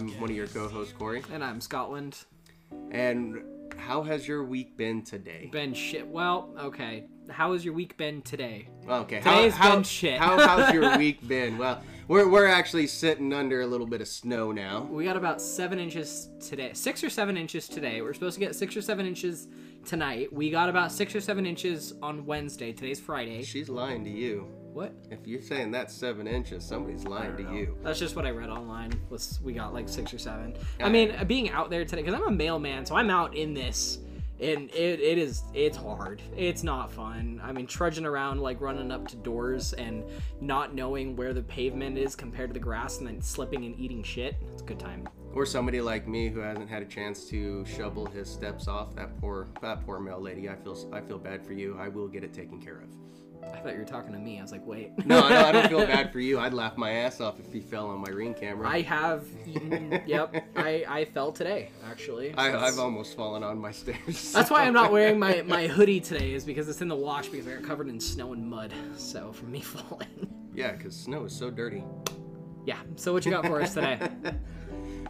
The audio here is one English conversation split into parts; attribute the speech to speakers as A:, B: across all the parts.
A: I'm one of your co-hosts, Corey.
B: And I'm Scotland.
A: And how has your week been today?
B: Been shit. Well, okay. How has your week been today?
A: Okay,
B: Today's
A: how, how,
B: been shit.
A: how how's your week been? Well, we're we're actually sitting under a little bit of snow now.
B: We got about seven inches today. Six or seven inches today. We're supposed to get six or seven inches tonight. We got about six or seven inches on Wednesday. Today's Friday.
A: She's lying to you.
B: What?
A: If you're saying that's seven inches, somebody's lying to you.
B: That's just what I read online. Was we got like six or seven.
A: Yeah.
B: I mean, being out there today because I'm a mailman, so I'm out in this, and it, it is it's hard. It's not fun. I mean, trudging around like running up to doors and not knowing where the pavement is compared to the grass, and then slipping and eating shit. It's a good time.
A: Or somebody like me who hasn't had a chance to shovel his steps off. That poor that poor mail lady. I feel I feel bad for you. I will get it taken care of.
B: I thought you were talking to me. I was like, wait.
A: No, no, I don't feel bad for you. I'd laugh my ass off if he fell on my ring camera.
B: I have eaten. yep, I I fell today actually.
A: I, I've almost fallen on my stairs.
B: That's why I'm not wearing my, my hoodie today, is because it's in the wash because I got covered in snow and mud. So from me falling.
A: Yeah, because snow is so dirty.
B: Yeah. So what you got for us today?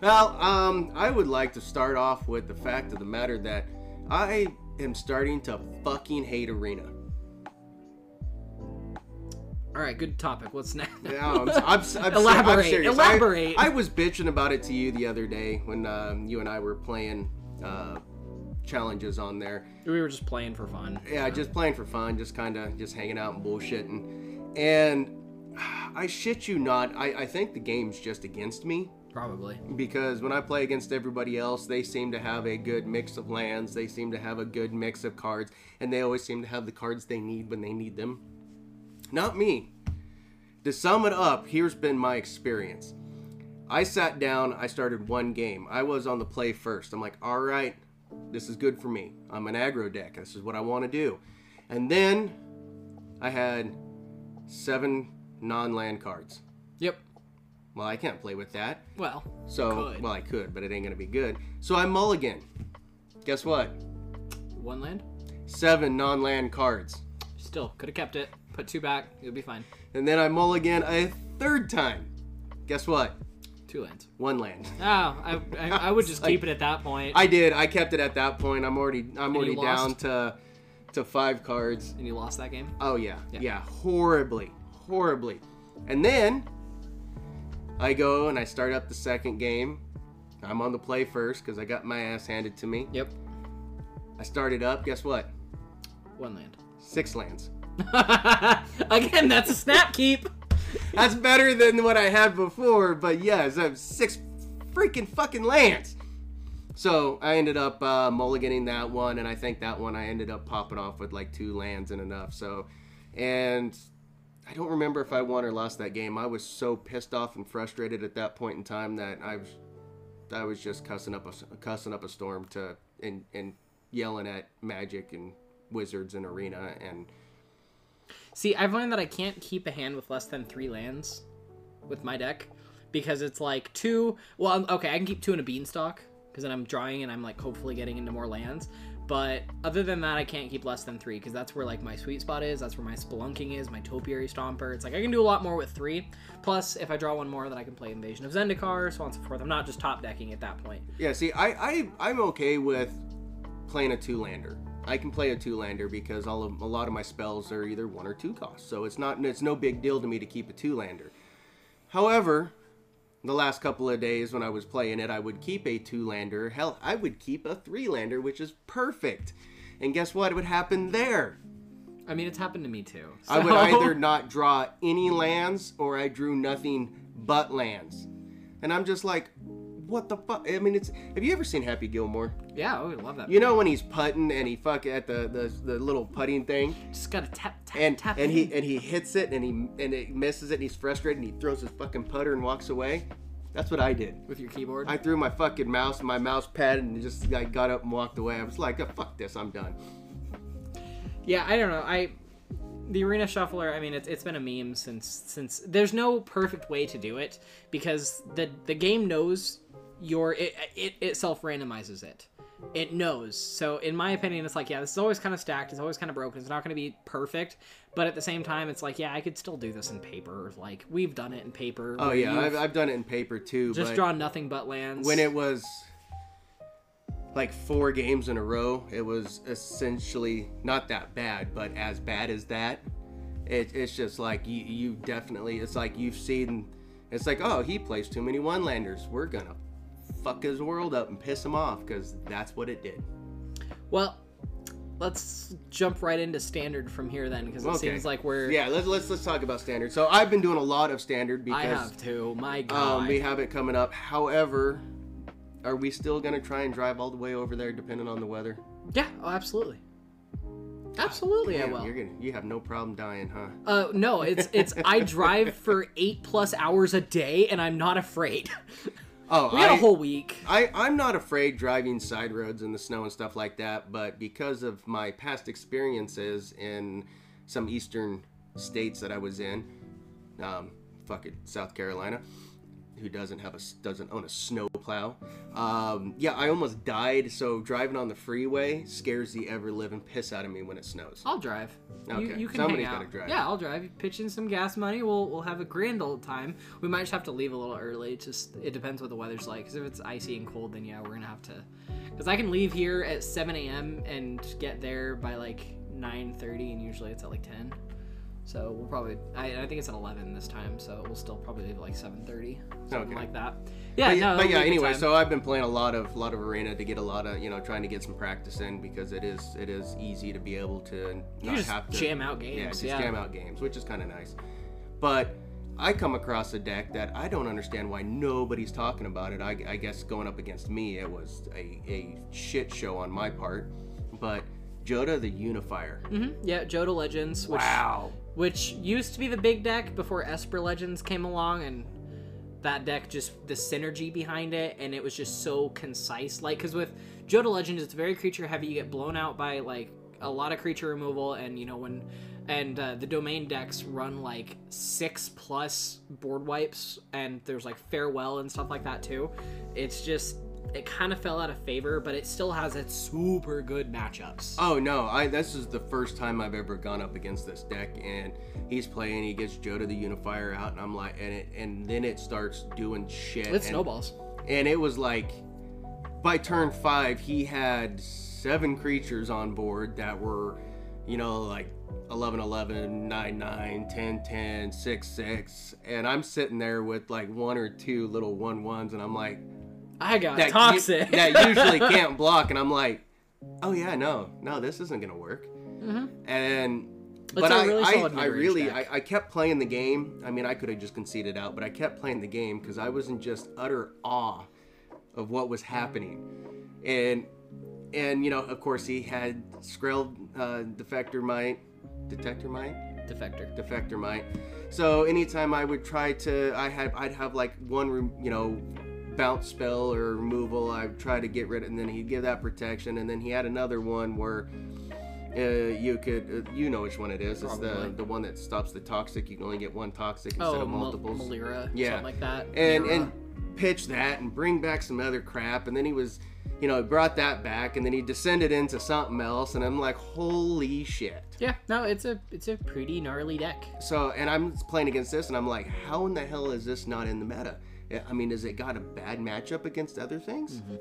A: Well, um, I would like to start off with the fact of the matter that I am starting to fucking hate Arena.
B: All right, good topic. What's next?
A: Yeah, I'm, I'm, I'm, ser- I'm
B: Elaborate,
A: serious.
B: elaborate.
A: I, I was bitching about it to you the other day when um, you and I were playing uh, challenges on there.
B: We were just playing for fun.
A: Yeah, just playing for fun, just kind of just hanging out and bullshitting. And I shit you not, I, I think the game's just against me.
B: Probably.
A: because when I play against everybody else, they seem to have a good mix of lands, they seem to have a good mix of cards, and they always seem to have the cards they need when they need them. Not me. To sum it up, here's been my experience. I sat down, I started one game. I was on the play first. I'm like, all right, this is good for me. I'm an aggro deck. This is what I want to do. And then I had seven non land cards.
B: Yep.
A: Well, I can't play with that.
B: Well.
A: So,
B: Could.
A: well, I could, but it ain't gonna be good. So I mulligan. Guess what?
B: One land.
A: Seven non-land cards,
B: Still could have kept it. Put two back. You'll be fine.
A: and then I mulligan a third time. Guess what?
B: Two lands.
A: One land.
B: Oh, I, I, I would just
A: Like-
B: keep it at that point.
A: I did. I kept it at that point. I'm already. I'm already down to to five cards.
B: and you lost that game.
A: Oh yeah,
B: Yeah.
A: yeah, horribly, horribly. And then I go and I start up the second game. I'm on the play first because I got my ass handed to me.
B: Yep.
A: I started up. Guess what?
B: One land.
A: Six lands.
B: Again, that's a snap keep.
A: That's better than what I had before, but yes, I have six freaking fucking lands. So I ended up uh, mulliganing that one, and I think that one I ended up popping off with like two lands and enough. So, and I don't remember if I won or lost that game. I was so pissed off and frustrated at that point in time that I was, I was just cussing up a cussing up a storm to and and yelling at Magic and Wizards and Arena and
B: See, I've learned that I can't keep a hand with less than three lands with my deck because it's like two. Well, um, okay, I can keep two in a beanstalk because then I'm drawing and I'm like hopefully getting into more lands. But other than that, I can't keep less than three because that's where like my sweet spot is. That's where my spelunking is, my topiary stomper. It's like I can do a lot more with three. Plus, if I draw one more, then I can play Invasion of Zendikar, so on and so forth. I'm not just top decking at that point.
A: Yeah, see, I, I I'm okay with playing a two lander. I can play a two lander because all of a lot of my spells are either one or two costs, so it's not it's no big deal to me to keep a two lander. However, the last couple of days when I was playing it, I would keep a two lander. Hell, I would keep a three lander, which is perfect. And guess what would happen there?
B: I mean, it's happened to me too.
A: I would either not draw any lands or I drew nothing but lands. And I'm just like, what the fuck? I mean, it's. Have you ever seen Happy Gilmore?
B: Yeah, I would love that.
A: You know when he's putting and he fuck at the the, the little putting thing,
B: just gotta tap tap
A: and
B: tap.
A: and
B: in.
A: he and he hits it and he and it misses it and he's frustrated and he throws his fucking putter and walks away. That's what I did.
B: with your keyboard.
A: I threw my fucking mouse and my mouse pad and just like got up and walked away. I was like, oh, fuck this, I'm done.
B: Yeah, I don't know. I the arena shuffler. I mean, it's it's been a meme since since there's no perfect way to do it because the the game knows your it it, it self randomizes it. it knows. So in my opinion, it's like, yeah, this is always kind of stacked. It's always kind of broken. It's not going to be perfect, but at the same time, it's like, yeah, I could still do this in paper. Like we've done it in paper.
A: Oh yeah, I've, I've done it in paper too.
B: just
A: but
B: drawn nothing but lands.
A: when it was like four games in a row, it was essentially not that bad, but as bad as that, it, it's just like you, you definitely. It's like you've seen. It's like oh, he plays too many one-landers. We're gonna fuck his world up and piss him off because that's what it did.
B: well, let's jump right into standard from here then, because it
A: Okay.
B: seems like we're.
A: Yeah, let's let's let's talk about standard. So I've been doing a lot of standard because
B: I have to. My God.
A: Um, we have it coming up. However, are we still gonna try and drive all the way over there, depending on the weather?
B: yeah. Oh, absolutely. Absolutely, I
A: Damn,
B: will.
A: You're gonna, you have no problem dying, huh?
B: Uh, no, it's it's. I drive for eight plus hours a day, and I'm not afraid.
A: Oh,
B: we had
A: I,
B: a whole week.
A: I I'm not afraid driving side roads in the snow and stuff like that, but because of my past experiences in some eastern states that I was in, um, fuck it, South Carolina, who doesn't have a doesn't own a snow plow. Um, yeah, I almost died. So driving on the freeway scares the ever living piss out of me when it snows.
B: I'll drive. You,
A: Okay,
B: you can
A: somebody's
B: hang
A: gotta drive.
B: Yeah, I'll drive. You pitch in some gas money. We'll we'll have a grand old time. We might just have to leave a little early. Just it depends what the weather's like. Because if it's icy and cold, then yeah, we're gonna have to. Because I can leave here at 7 a.m. and get there by like 9:30, and usually it's at like 10. So we'll probably. I, I think it's at 11 this time. So we'll still probably leave at like 7:30, something
A: Okay.
B: like that. Yeah,
A: but,
B: no.
A: but yeah,
B: be a good
A: anyway, so I've been playing a lot of lot of arena to get a lot of you know trying to get some practice in because it is it is easy to be able to
B: you
A: not
B: just
A: have to
B: jam out games.
A: yeah just jam out games, which is kind of nice. But I come across a deck that I don't understand why nobody's talking about it. I, I guess going up against me, it was a, a shit show on my part. But Jodah the Unifier.
B: hmm Yeah, Jodah Legends. Which,
A: Wow.
B: Which used to be the big deck before Esper Legends came along, and that deck just the synergy behind it, and it was just so concise. Like, because with Jodah Legends, it's very creature heavy. You get blown out by like a lot of creature removal, and you know when, and uh, the domain decks run like six plus board wipes, and there's like farewell and stuff like that too. It's just it kind of fell out of favor, but it still has its super good matchups.
A: Oh no! I this is the first time I've ever gone up against this deck, and he's playing. He gets Jodah the Unifier out, and I'm like, and it, and then it starts doing shit.
B: It
A: and,
B: snowballs.
A: and it was like, by turn five, he had seven creatures on board that were, you know, like 11 11, 9 9, 10 10, 6 6, and I'm sitting there with like one or two little one ones, and I'm like,
B: I got
A: that
B: toxic.
A: that usually can't block, and I'm like, oh yeah, no, no, this isn't gonna work.
B: Mhm.
A: And but I,
B: really
A: I, I really, I. I kept playing the game. I mean, I could have just conceded out, but I kept playing the game because I was in just utter awe of what was happening, and and you know, of course, he had Skrelv, uh, Defector Mite, Detector Mite
B: Defector.
A: defector mite. So anytime I would try to, I had, I'd have like one, room, you know, bounce spell or removal. I'd try to get rid of, and then he'd give that protection, and then he had another one where. Uh, you could, uh, you know which one it is. It's the
B: Probably.
A: the one that stops the toxic. You can only get one toxic instead
B: Oh,
A: of
B: Mal-
A: multiples.
B: Melira.
A: Yeah.
B: Something like that.
A: and and pitch that and bring back some other crap. And then he was, you know, brought that back, and then he descended into something else. And I'm like, holy shit.
B: yeah, no, it's a it's a pretty gnarly deck.
A: So, and I'm playing against this, and I'm like, how in the hell is this not in the meta? I mean, has it got a bad matchup against other things?
B: Mm-hmm.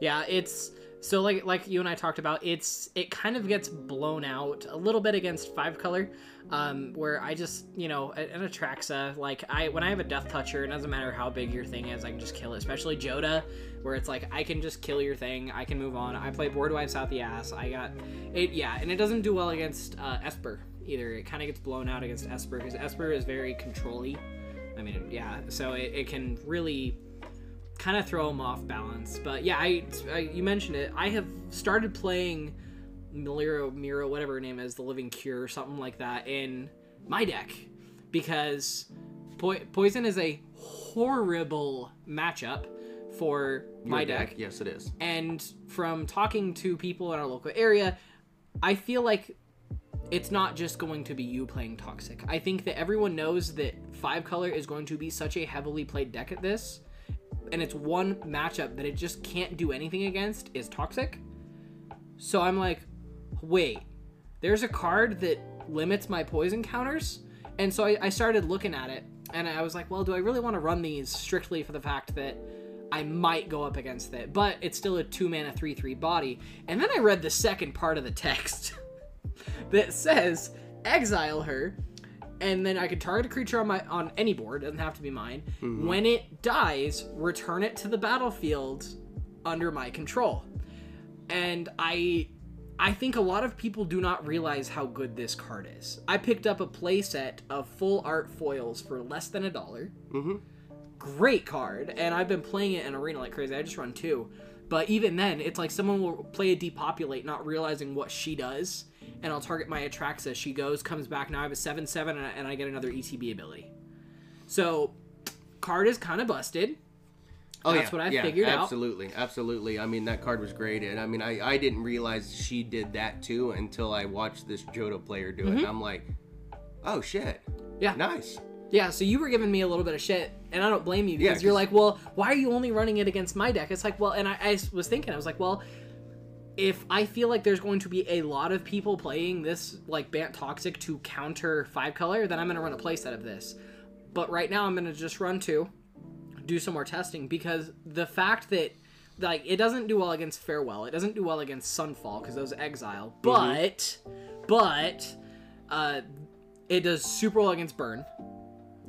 B: Yeah, it's so like like you and I talked about. It's it kind of gets blown out a little bit against five color, um, where I just you know an Atraxa like I when I have a Death Toucher, it doesn't matter how big your thing is, I can just kill it. Especially Jodah, where it's like I can just kill your thing, I can move on. I play board wipes out the ass. I got it, yeah, and it doesn't do well against uh, Esper either. It kind of gets blown out against Esper because Esper is very controlly. I mean, yeah, so it, it can really kind of throw them off balance. But yeah, I, I you mentioned it. I have started playing Miliro Miro, whatever her name is, the Living Cure, or something like that, in my deck because po- poison is a horrible matchup for my
A: Your
B: deck.
A: Yes, it is.
B: And from talking to people in our local area, I feel like it's not just going to be you playing Toxic. I think that everyone knows that five color is going to be such a heavily played deck at this and it's one matchup that it just can't do anything against is Toxic. So I'm like, wait, there's a card that limits my poison counters? And so I, I started looking at it and I was like, well, do I really want to run these strictly for the fact that I might go up against it? But it's still a two mana 3 3 body. And then I read the second part of the text that says, exile her. And then I could target a creature on my on any board, doesn't have to be mine. When it dies, return it to the battlefield under my control. And I I think a lot of people do not realize how good this card is. I picked up a playset of full art foils for less than a dollar.
A: Mhm.
B: Great card, and I've been playing it in arena like crazy. I just run two, but even then, it's like someone will play a depopulate, not realizing what she does, and I'll target my Atraxa. She goes, comes back. Now I have a seven seven, and I, and I get another ETB ability. So, card is kind of busted.
A: Oh,
B: That's
A: yeah,
B: what I
A: yeah,
B: figured out.
A: absolutely, absolutely. I mean, that card was great, and I mean, I, I didn't realize she did that too until I watched this Jodah player do it. And I'm like, oh shit,
B: Mm-hmm. Yeah.
A: nice.
B: Yeah, so you were giving me a little bit of shit, and I don't blame you because
A: Yeah,
B: you're like, well, why are you only running it against my deck? It's like, well, and I, I was thinking, I was like, well, if I feel like there's going to be a lot of people playing this like Bant Toxic to counter five color, then I'm gonna run a playset of this. But right now, I'm gonna just run two, do some more testing because the fact that like it doesn't do well against Farewell, it doesn't do well against Sunfall because those exile, but but uh, it does super well against Burn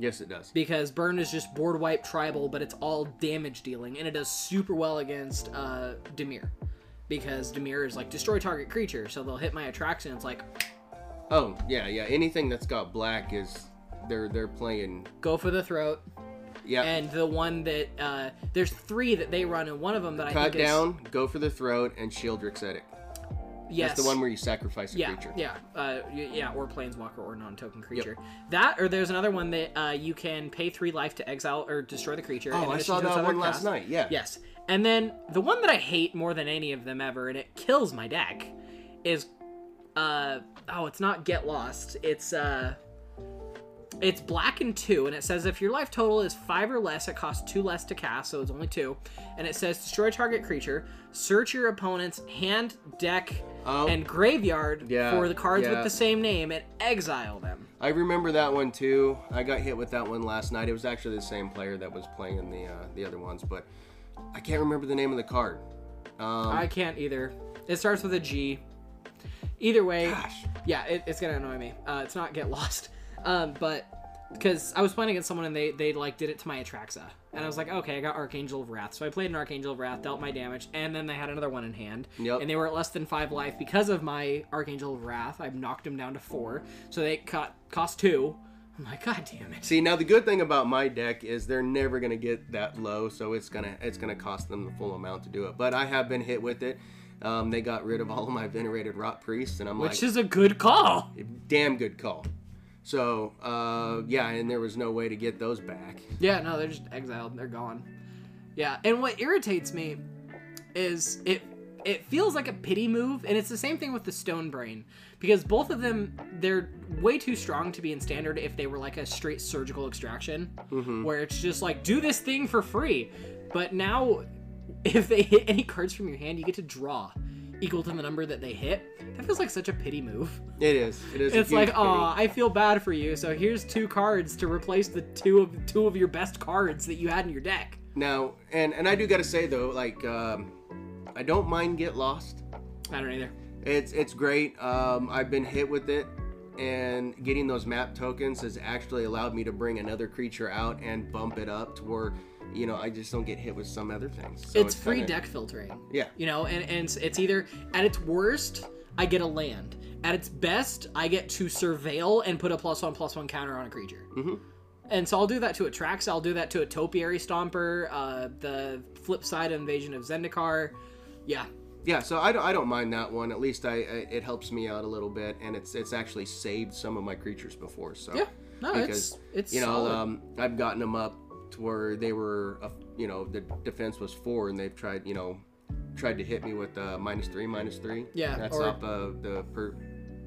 A: Yes, it does.
B: because burn is just board wipe tribal but it's all damage dealing and it does super well against uh dimir because dimir is like destroy target creature so they'll hit my Atraxa it's like
A: Oh yeah, yeah. Anything that's got black is they're they're playing.
B: go for the throat
A: Yeah,
B: and the one that uh there's three that they run and one of them that i
A: cut
B: think
A: down, go for the throat, and Sheoldred's Edict.
B: is yes
A: That's the one where you sacrifice a
B: yeah,
A: creature.
B: yeah, uh, yeah, or planeswalker or non-token creature. That or there's another one that uh, you can pay three life to exile or destroy the creature.
A: Oh, I saw that one last night. Yeah.
B: Yes. And then the one that I hate more than any of them ever, and it kills my deck, is uh oh, it's not get lost. It's uh it's black and two, and it says if your life total is five or less, it costs two less to cast, so it's only two. And it says destroy target creature, search your opponent's hand, deck,
A: Oh.
B: and graveyard
A: Yeah,
B: for the cards
A: yeah.
B: with the same name and exile them.
A: I remember that one too. I got hit with that one last night. It was actually the same player that was playing in the uh, the other ones, but I can't remember the name of the card. Um,
B: I can't either. It starts with a G. Either way,
A: gosh,
B: yeah, it, it's gonna annoy me. Uh, it's not get lost, um, but because I was playing against someone and they they like did it to my Atraxa, and I was like, okay, I got Archangel of Wrath, so I played an Archangel of Wrath, dealt my damage, and then they had another one in hand,
A: Yep.
B: and they were at less than five life because of my Archangel of Wrath. I've knocked them down to four, so they cut cost two. I'm like, god damn it.
A: See, now the good thing about my deck is they're never gonna get that low, so it's gonna it's gonna cost them the full amount to do it. But I have been hit with it. Um, they got rid of all of my venerated rotpriests, and I'm
B: Which
A: like, which
B: is a good call.
A: damn good call. So uh, yeah, and there was no way to get those back.
B: Yeah, no, they're just exiled. They're gone. Yeah, and what irritates me is it it feels like a pity move, and it's the same thing with the Stone Brain because both of them they're way too strong to be in standard if they were like a straight surgical extraction, where it's just like do this thing for free. But now, if they hit any cards from your hand, you get to draw equal to the number that they hit. That feels like such a pity move.
A: It is. It is.
B: It's like, oh, I feel bad for you. So here's two cards to replace the two of two of your best cards that you had in your deck.
A: Now, and and I do gotta say though, like, um, I don't mind get lost.
B: I don't either.
A: It's it's great. Um, I've been hit with it, and getting those map tokens has actually allowed me to bring another creature out and bump it up to where, you know, I just don't get hit with some other things. So
B: it's, free
A: kinda-
B: deck filtering.
A: Yeah.
B: You know, and, and it's, it's either at its worst, I get a land. At its best, I get to surveil and put a plus one plus one counter on a creature. Mm-hmm. And so I'll do that to Atraxa. I'll do that to a Topiary Stomper. Uh, the flip side Invasion of Zendikar. Yeah,
A: Yeah, so I don't, I don't mind that one. At least I, I it helps me out a little bit, and it's it's actually saved some of my creatures before. So
B: yeah. No,
A: because
B: it's it's
A: you know um, I've gotten them up to where they were a, you know the defense was four, and they've tried you know tried to hit me with uh, minus three, minus three.
B: Yeah,
A: that's
B: or-
A: up uh, the per,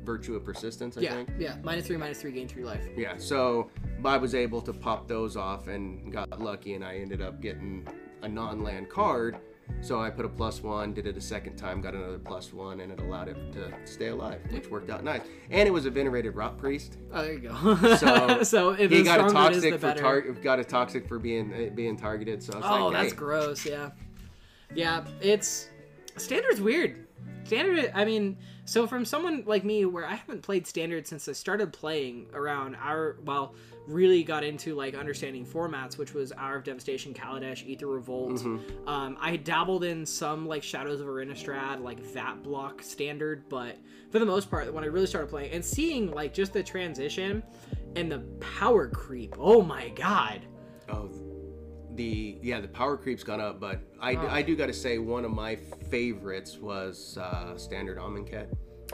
A: virtue of persistence. I
B: yeah,
A: think.
B: yeah. Minus three, minus three, gain three life.
A: Yeah, so I was able to pop those off and got lucky, and I ended up getting a non-land card. So I put a plus one, did it a second time, got another plus one, and it allowed it to stay alive, which worked out nice. And it was a venerated rotpriest,
B: Oh, there you go.
A: So,
B: so if
A: he got a
B: stronger it is,
A: toxic for tar- got a toxic for being uh, being targeted. So
B: Oh,
A: like,
B: that's
A: hey,
B: gross. Yeah, yeah. It's standard's weird. Standard. I mean, so from someone like me, where I haven't played standard since I started playing around our well, really got into like understanding formats, which was Hour of Devastation, Kaladesh, Aether Revolt.
A: Mm-hmm.
B: Um, I dabbled in some like Shadows of Innistrad, like that block standard, but for the most part, when I really started playing and seeing like just the transition and the power creep, oh my god.
A: Oh, the yeah, the power creep's gone up, but I,
B: Oh.
A: I do got to say one of my favorites was uh, standard Amonkhet,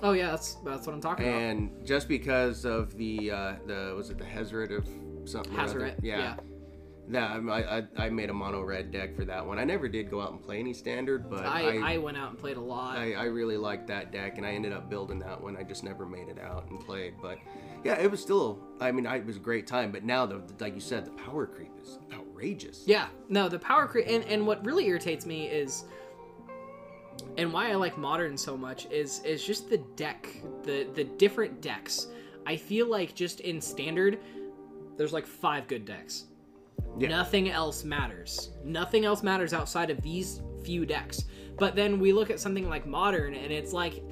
B: Oh yeah, that's that's what I'm talking about.
A: and just because of the uh, the was it the Hazard of something? other?
B: Hazoret, yeah.
A: That I, I I made a mono red deck for that one. I never did go out and play any standard, but
B: I,
A: I
B: I, went out and played a lot.
A: I, I really liked that deck, and I ended up building that one. I just never made it out and played, but yeah, it was still. I mean, I, it was a great time. But now, the like you said, the power creep is outrageous.
B: yeah, no, the power creep, and and what really irritates me is, and why I like modern so much is is just the deck, the the different decks. I feel like just in standard, there's like five good decks.
A: Yeah.
B: Nothing else matters. Nothing else matters outside of these few decks. But then we look at something like modern, and it's like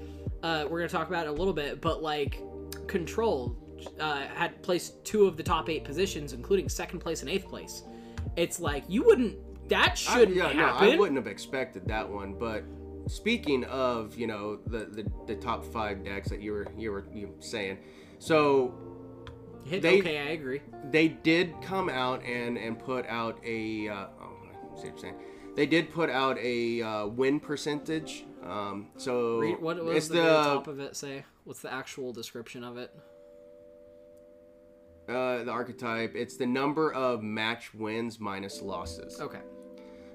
B: uh, we're gonna talk about it a little bit, but like control uh, had placed two of the top eight positions, including second place and eighth place. It's like you wouldn't. That shouldn't
A: yeah, no. I wouldn't have expected that one. But speaking of, you know, the, the the top five decks that you were you were you were saying, so
B: Hit-
A: they-
B: okay, I agree.
A: they did come out and and put out a uh, oh, I see what you're saying. They did put out a uh, win percentage. Um, so
B: Read, what what
A: it's
B: the,
A: the
B: top of it say? What's the actual description of it?
A: uh, the archetype. It's the number of match wins minus losses.
B: Okay.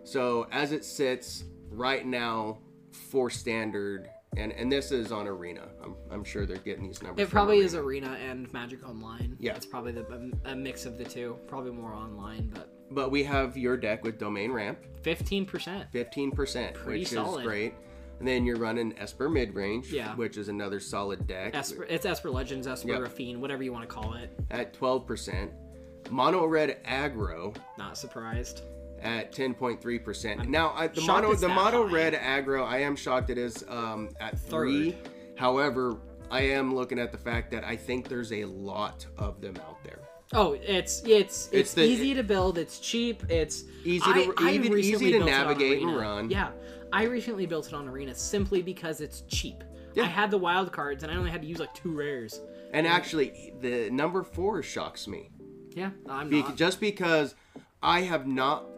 A: So as it sits right now for standard, and and this is on Arena. I'm, I'm sure they're getting these numbers.
B: It probably
A: Arena.
B: is Arena and Magic Online.
A: Yeah.
B: It's probably the, a, a mix of the two. Probably more online, but
A: But we have your deck with Domain Ramp,
B: 15%.
A: 15%,
B: Pretty
A: which
B: solid.
A: is great. And then you're running Esper Midrange,
B: Yeah.
A: which is another solid deck
B: Esper, it's Esper Legends, Esper
A: Yep.
B: Raffine, whatever you want to call it.
A: at 12%. Mono Red Aggro
B: Not surprised.
A: At 10.3%. Now, I, the mono the mono
B: high.
A: red aggro, I am shocked it is um, at 3. However, I am looking at the fact that I think there's a lot of them out there.
B: Oh, it's it's it's,
A: It's the-
B: easy to build. It's cheap. It's
A: Easy to-
B: I
A: easy-
B: recently
A: easy to
B: built it on
A: navigate and run.
B: Yeah, I recently built it on Arena simply because it's cheap.
A: Yeah.
B: I had the wild cards and I only had to use like two rares.
A: And actually, the number 4 shocks me.
B: Yeah, I'm
A: Be-
B: not.
A: just because I have not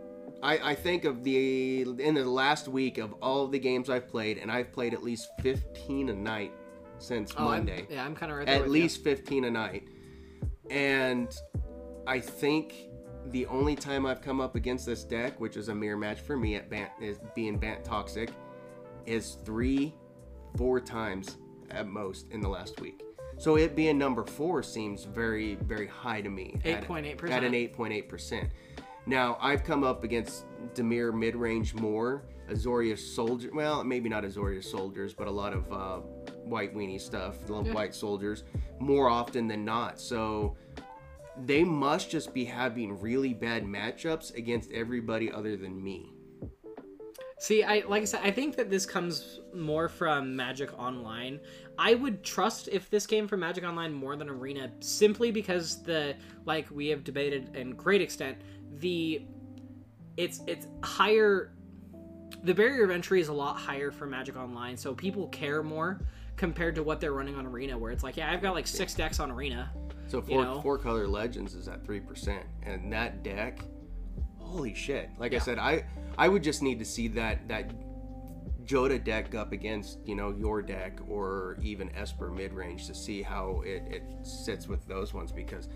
A: I, I think of the in the last week of all of the games I've played, and I've played at least 15 a night since
B: Oh, I'm-
A: Monday.
B: yeah, I'm kind of right
A: at
B: with you.
A: least 15 a night. And I think the only time I've come up against this deck, which is a mirror match for me at Bant, is being Bant Toxic, is three, four times at most in the last week. So it being number four seems very, very high to me.
B: 8.8%.
A: At an 8.8%. Now, I've come up against Dimir mid range more, Azorius Soldier. Well, maybe not Azorius Soldiers, but a lot of uh, white weenie stuff, the
B: Yeah.
A: white soldiers, more often than not. So they must just be having really bad matchups against everybody other than me.
B: See, I like I said, I think that this comes more from Magic Online. I would trust if this came from Magic Online more than Arena, simply because the like we have debated in great extent the it's it's higher. The barrier of entry is a lot higher for Magic Online, so people care more compared to what they're running on Arena, where it's like, yeah, I've got like six decks on Arena.
A: So four,
B: know?
A: four color legends is at three percent, and that deck, holy shit! Like I said, I I would just need to see that that Jodah deck up against you know your deck or even Esper mid range to see how it, it sits with those ones because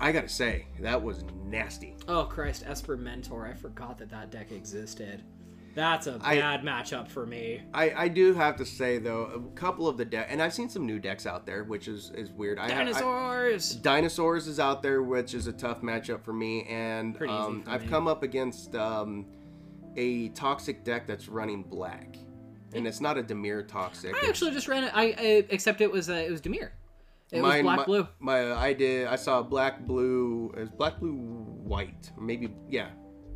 A: I gotta say that was nasty.
B: Oh Christ, Esper Mentor! I forgot that that deck existed. That's a bad matchup for me.
A: I, I do have to say though, a couple of the deck, and I've seen some new decks out there, which is is weird. I, I,
B: Dinosaurs.
A: Dinosaurs is out there, which is a tough matchup for me, and
B: Pretty easy
A: um,
B: for
A: I've
B: me.
A: come up against um, a toxic deck that's running black, and it's not a Dimir toxic.
B: I actually just ran it. I, I except it was uh, it was Dimir. It
A: Mine-
B: was black
A: my,
B: blue.
A: My I did. I saw black blue. It was black blue white. Maybe yeah.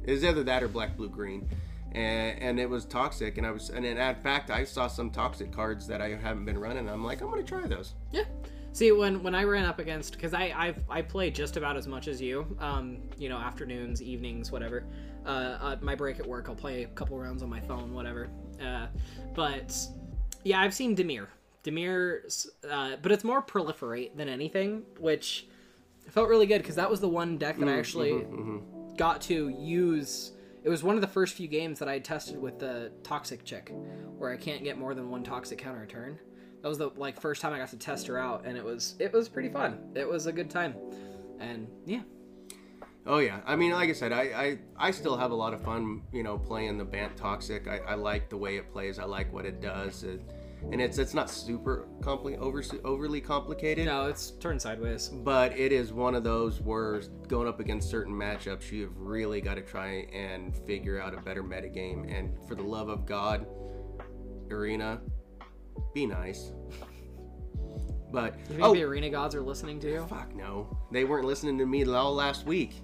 A: It was either that or black blue green, and and it was toxic. And I was and in fact I saw some toxic cards that I haven't been running. I'm like I'm gonna try those.
B: Yeah. See, when when I ran up against, because I I've, I play just about as much as you. Um, you know, afternoons, evenings, whatever. Uh, uh, my break at work, I'll play a couple rounds on my phone, whatever. Uh, but yeah, I've seen Dimir. Dimir, uh, but it's more proliferate than anything, which felt really good because that was the one deck that I mm, actually mm-hmm, mm-hmm. got to use. It was one of the first few games that I tested with the toxic chick, where I can't get more than one toxic counter a turn. That was the like first time I got to test her out, and it was it was pretty fun. It was a good time, and yeah,
A: Oh yeah, I mean, like I said, I, I, I still have a lot of fun, you know, playing the Bant Toxic. I, I like the way it plays. I like what it does, it, and it's it's not super compli- over, overly complicated.
B: no, it's turned sideways.
A: But it is one of those where going up against certain matchups, you have really got to try and figure out a better metagame. And for the love of God, Arena, be nice. But
B: You think
A: oh,
B: the arena gods are listening to you?
A: fuck no, they weren't listening to me all last week.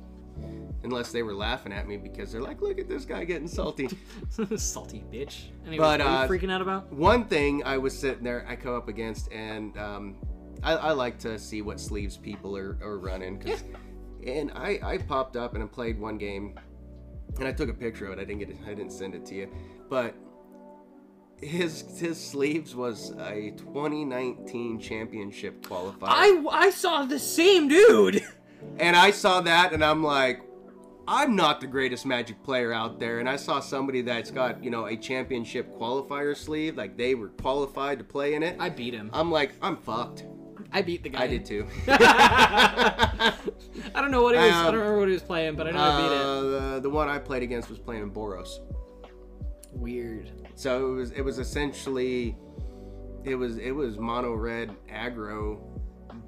A: Unless they were laughing at me because they're like, look at this guy getting salty.
B: Salty bitch.
A: But,
B: what are
A: uh,
B: you freaking out about?
A: One thing I was sitting there, I come up against, and um, I, I like to see what sleeves people are, are running. 'cause- And I, I popped up and I played one game, and I took a picture of it. I didn't get it. I didn't send it to you, but his his sleeves was a 2019 championship qualifier.
B: I I saw the same dude.
A: And I saw that and I'm like, I'm not the greatest Magic player out there. And I saw somebody that's got, you know, a championship qualifier sleeve, like they were qualified to play in it.
B: I beat him.
A: I'm like, I'm fucked.
B: I beat the guy.
A: I did too.
B: I don't know what he was. I
A: Um,
B: don't remember what he was playing, but I know I beat it.
A: Uh, the, the one I played against was playing Boros.
B: Weird.
A: So it was it was essentially it was it was mono red aggro,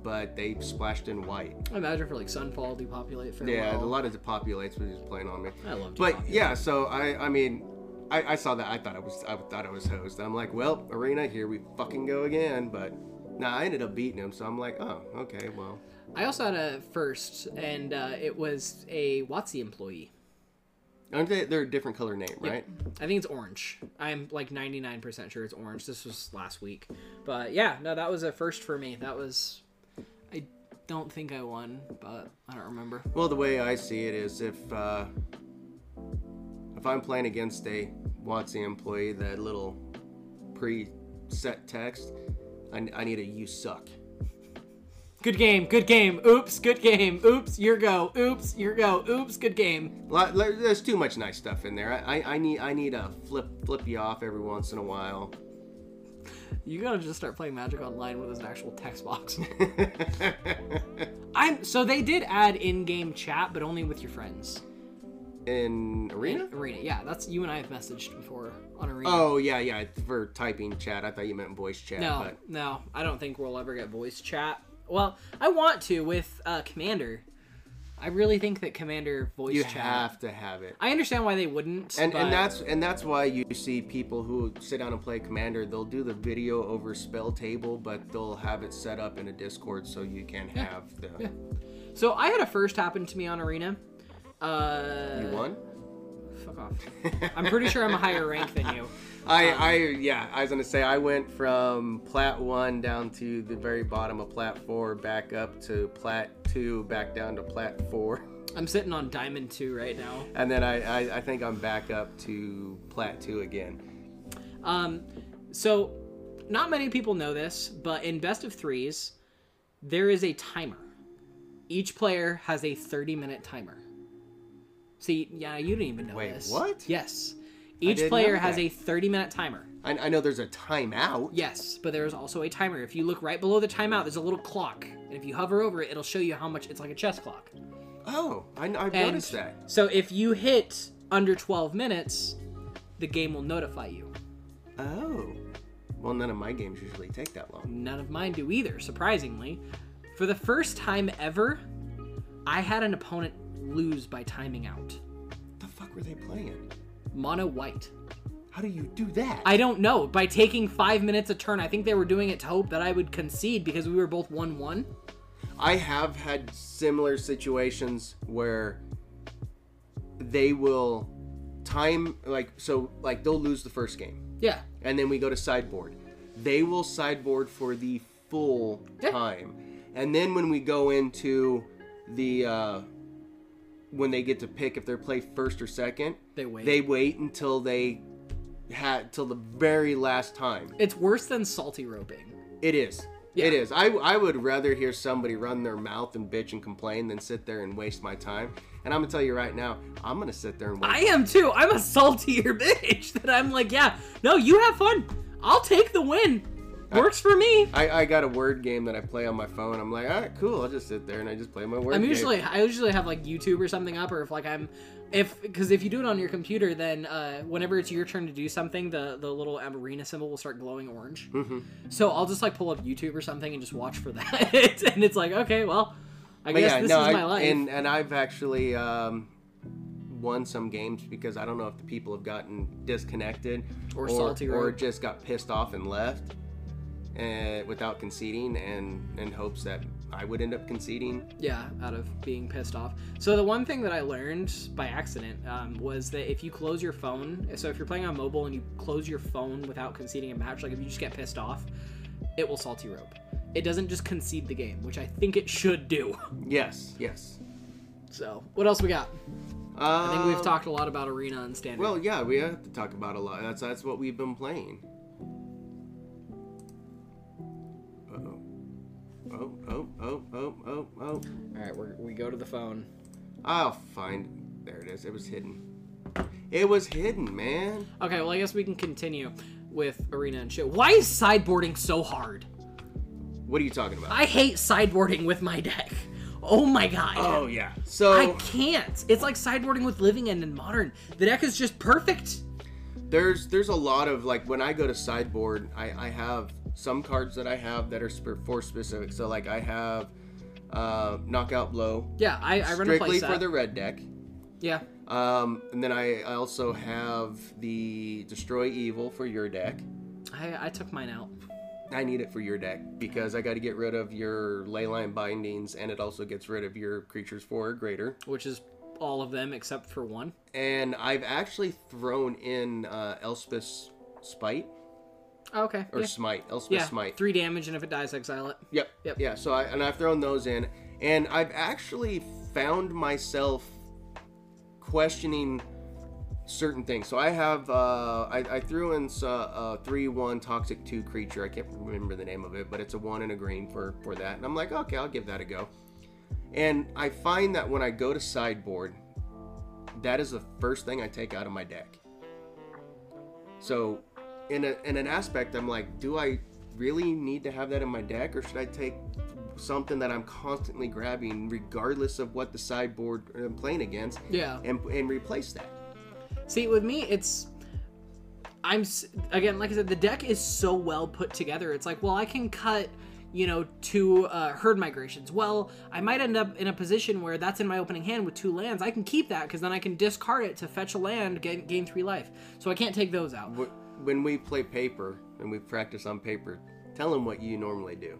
A: but they splashed in white.
B: I imagine for like Sunfall depopulate for
A: Yeah,
B: a
A: lot of depopulates was just playing on me.
B: I love
A: But yeah, so I I mean, I, I saw that I thought it was I thought it was host. I'm like, well, arena, here we fucking go again. But nah, I ended up beating him, so I'm like, oh, okay, well,
B: I also had a first, and uh, it was a WotC employee.
A: aren't they? They're a different color name, right?
B: I think it's orange. I'm like 99% sure it's orange. This was last week. But yeah, no, that was a first for me. That was. Don't think I won, but I don't remember.
A: Well, the way I see it is if uh, if I'm playing against a WotC employee, that little pre-set text, I, I need a "you suck."
B: Good game, good game. Oops, good game. Oops, your go. Oops, your go. Oops, good game.
A: There's too much nice stuff in there. I, I, I need I need a flip flip you off every once in a while.
B: You gotta just start playing Magic Online with an actual text box. I'm so they did add in-game chat, but only with your friends.
A: in arena.
B: Arena, yeah, that's you and I have messaged before on Arena.
A: Oh yeah, yeah, for typing chat. I thought you meant voice chat.
B: no,
A: but
B: no, I don't think we'll ever get voice chat. Well, I want to with uh, Commander. I really think that Commander voice
A: you
B: chat.
A: have to have it.
B: I understand why they wouldn't.
A: And,
B: but
A: and that's and that's why you see people who sit down and play commander they'll do the video over spell table but they'll have it set up in a discord so you can have the
B: so. I had a first happen to me on Arena. Uh,
A: you won
B: Fuck off. I'm pretty sure I'm a higher rank than you.
A: I, I yeah i was gonna say i went from plat one down to the very bottom of plat four back up to plat two back down to plat four
B: I'm sitting on Diamond 2 right now.
A: and then I, I i think i'm back up to plat two again
B: Um, so, not many people know this, but in best of threes, there is a timer. Each player has a 30 minute timer. See, yeah, you didn't even know
A: Wait,
B: this.
A: what?
B: Yes. Each
A: didn't
B: player
A: know
B: has
A: that.
B: a 30 minute timer.
A: I, I know there's a timeout
B: Yes, but there is also a timer. If you look right below the timeout, there's a little clock. And if you hover over it, it'll show you how much it's like a chess clock.
A: oh I, i've
B: And
A: noticed that
B: So if you hit under 12 minutes, the game will notify you.
A: Oh. Well, none of my games usually take that long.
B: None of mine do either, surprisingly. For the first time ever, I had an opponent lose by timing out.
A: The fuck were they playing?
B: Mono white.
A: How do you do that?
B: I don't know. By taking five minutes a turn, I think they were doing it to hope that I would concede because we were both 1 1.
A: I have had similar situations where they will time like so like they'll lose the first game
B: Yeah.
A: and then we go to sideboard. They will sideboard for the full
B: Yeah.
A: time. And then when we go into the uh when they get to pick if they're play first or second,
B: They wait.
A: they wait until they had till the very last time.
B: It's worse than salty roping.
A: It is.
B: Yeah.
A: It is. I, I would rather hear somebody run their mouth and bitch and complain than sit there and waste my time. And I'm gonna tell you right now, I'm gonna sit there and wait.
B: I am too. I'm a saltier bitch that I'm like, yeah, no, you have fun. I'll take the win. Works for me.
A: I, I got a word game that I play on my phone. I'm like, all right, cool. I'll just sit there and I just play my word
B: I'm
A: game.
B: usually I usually have like YouTube or something up, or if like I'm if because if you do it on your computer, then uh, whenever it's your turn to do something, the the little arena symbol will start glowing orange.
A: Mm-hmm.
B: So I'll just like pull up YouTube or something and just watch for that, and it's like okay, well, I
A: But
B: guess
A: yeah,
B: this
A: no,
B: is
A: I,
B: my life.
A: and and I've actually um, won some games because I don't know if the people have gotten disconnected
B: Or salty
A: or
B: rope.
A: just got pissed off and left, uh, without conceding, and in hopes that I would end up conceding.
B: Yeah, out of being pissed off. So the one thing that I learned by accident um, was that if you close your phone, so if you're playing on mobile and you close your phone without conceding a match, like if you just get pissed off, it will salty rope. It doesn't just concede the game, which I think it should do.
A: Yes, yes.
B: So what else we got? I think we've
A: Um,
B: talked a lot about arena and standard.
A: Well, yeah, we have to talk about a lot. That's that's what we've been playing. Oh, oh, oh, oh, oh, oh.
B: all right, we're, we go to the phone.
A: I'll find. There it is. It was hidden. It was hidden, man.
B: Okay, well I guess we can continue with arena and shit. Why is sideboarding so hard?
A: What are you talking about?
B: I hate sideboarding with my deck. Oh my god.
A: oh yeah. So
B: I can't. It's like sideboarding with Living End and Modern. The deck is just perfect.
A: there's there's a lot of like when I go to sideboard, I I have some cards that I have that are sp- for specific. So like I have uh, knockout blow
B: Yeah, I, I run a
A: strictly for the red deck.
B: yeah,
A: Um, and then I, I also have the Destroy Evil for your deck.
B: I, I took mine out.
A: I need it for your deck because I got to get rid of your Leyline bindings, and it also gets rid of your creatures four or greater.
B: which is all of them except for one.
A: And I've actually thrown in uh, Elspeth's Spite
B: Oh, okay.
A: or
B: yeah.
A: Smite. Elspeth's
B: yeah,
A: Smite.
B: three damage, and if it dies, exile it.
A: Yep.
B: Yep.
A: Yeah. So I and I've thrown those in, and I've actually found myself questioning certain things. So I have uh, I, I threw in uh, a three one toxic two creature. I can't remember the name of it, but it's a one and a green for for that. And I'm like, okay, I'll give that a go. And I find that when I go to sideboard, that is the first thing I take out of my deck. So, in a, in an aspect, I'm like, do I really need to have that in my deck, or should I take something that I'm constantly grabbing, regardless of what the sideboard I'm playing against,
B: Yeah.
A: and and replace that?
B: See, with me, it's. I'm again, like I said, the deck is so well put together. It's like, well, I can cut, you know, two uh, herd migrations. Well, I might end up in a position where that's in my opening hand with two lands. I can keep that because then I can discard it to fetch a land, gain, gain three life. So I can't take those out.
A: Wh- When we play paper and we practice on paper, tell them what you normally do.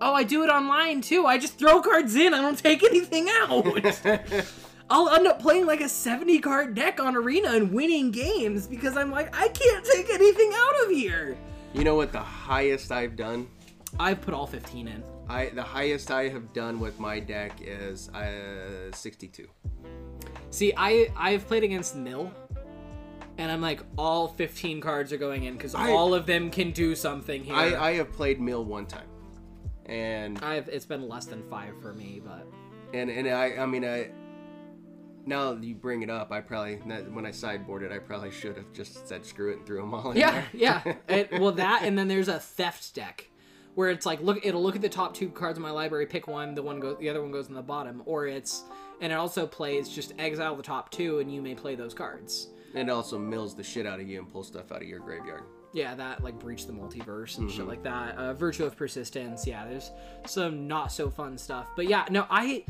B: Oh, I do it online too. I just throw cards in. I don't take anything out. I'll end up playing like a 70 card deck on Arena and winning games because I'm like, I can't take anything out of here.
A: You know what the highest I've done?
B: I've put all 15 in.
A: I the highest I have done with my deck is uh, 62.
B: See, I I've played against Nil, and I'm like, all 15 cards are going in because
A: I-
B: all of them can do something here.
A: I, I have played mill one time, and
B: I've it's been less than five for me, but
A: and and I I mean I. Now that you bring it up, I probably when I sideboarded, I probably should have just said screw it and threw them all in
B: yeah,
A: there.
B: yeah. It, well, that and then there's a theft deck where it's like look, it'll look at the top two cards in my library, pick one, the one goes, the other one goes in the bottom, or it's and it also plays just exile the top two and you may play those cards.
A: And it also mills the shit out of you and pulls stuff out of your graveyard.
B: Yeah, that like breach the multiverse and
A: Mm-hmm.
B: shit like that. Uh, Virtue of persistence. Yeah, there's some not so fun stuff. But yeah, no, I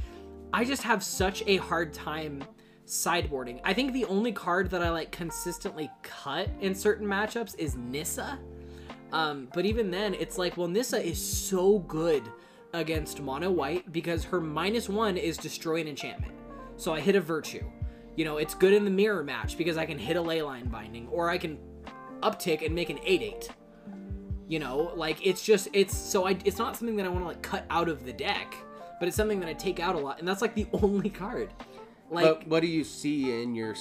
B: I just have such a hard time sideboarding. I think the only card that I like consistently cut in certain matchups is Nissa. Um, but even then, it's like, well, Nissa is so good against mono white because her minus one is destroy an enchantment. So I hit a virtue. You know, it's good in the mirror match because I can hit a leyline binding, or I can uptick and make an 8-8. You know, like it's just it's so I it's not something that I want to like cut out of the deck, but it's something that I take out a lot, and that's like the only card. Like
A: But what do you see in your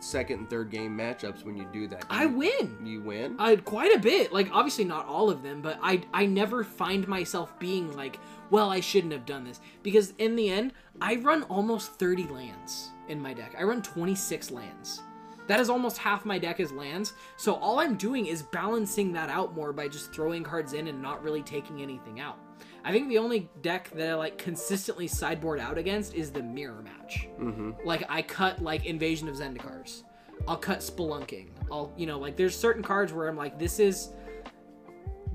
A: second and third game matchups when you do that?
B: I
A: you-
B: win.
A: You win?
B: Uh, quite a bit. Like obviously not all of them, but I I never find myself being like, well, I shouldn't have done this because in the end, I run almost 30 lands in my deck. I run 26 lands. That is almost half my deck is lands. So all I'm doing is balancing that out more by just throwing cards in and not really taking anything out. I think the only deck that I like consistently sideboard out against is the mirror match. Mm-hmm. Like I cut like Invasion of Zendikars. I'll cut Spelunking. I'll you know like there's certain cards where I'm like this is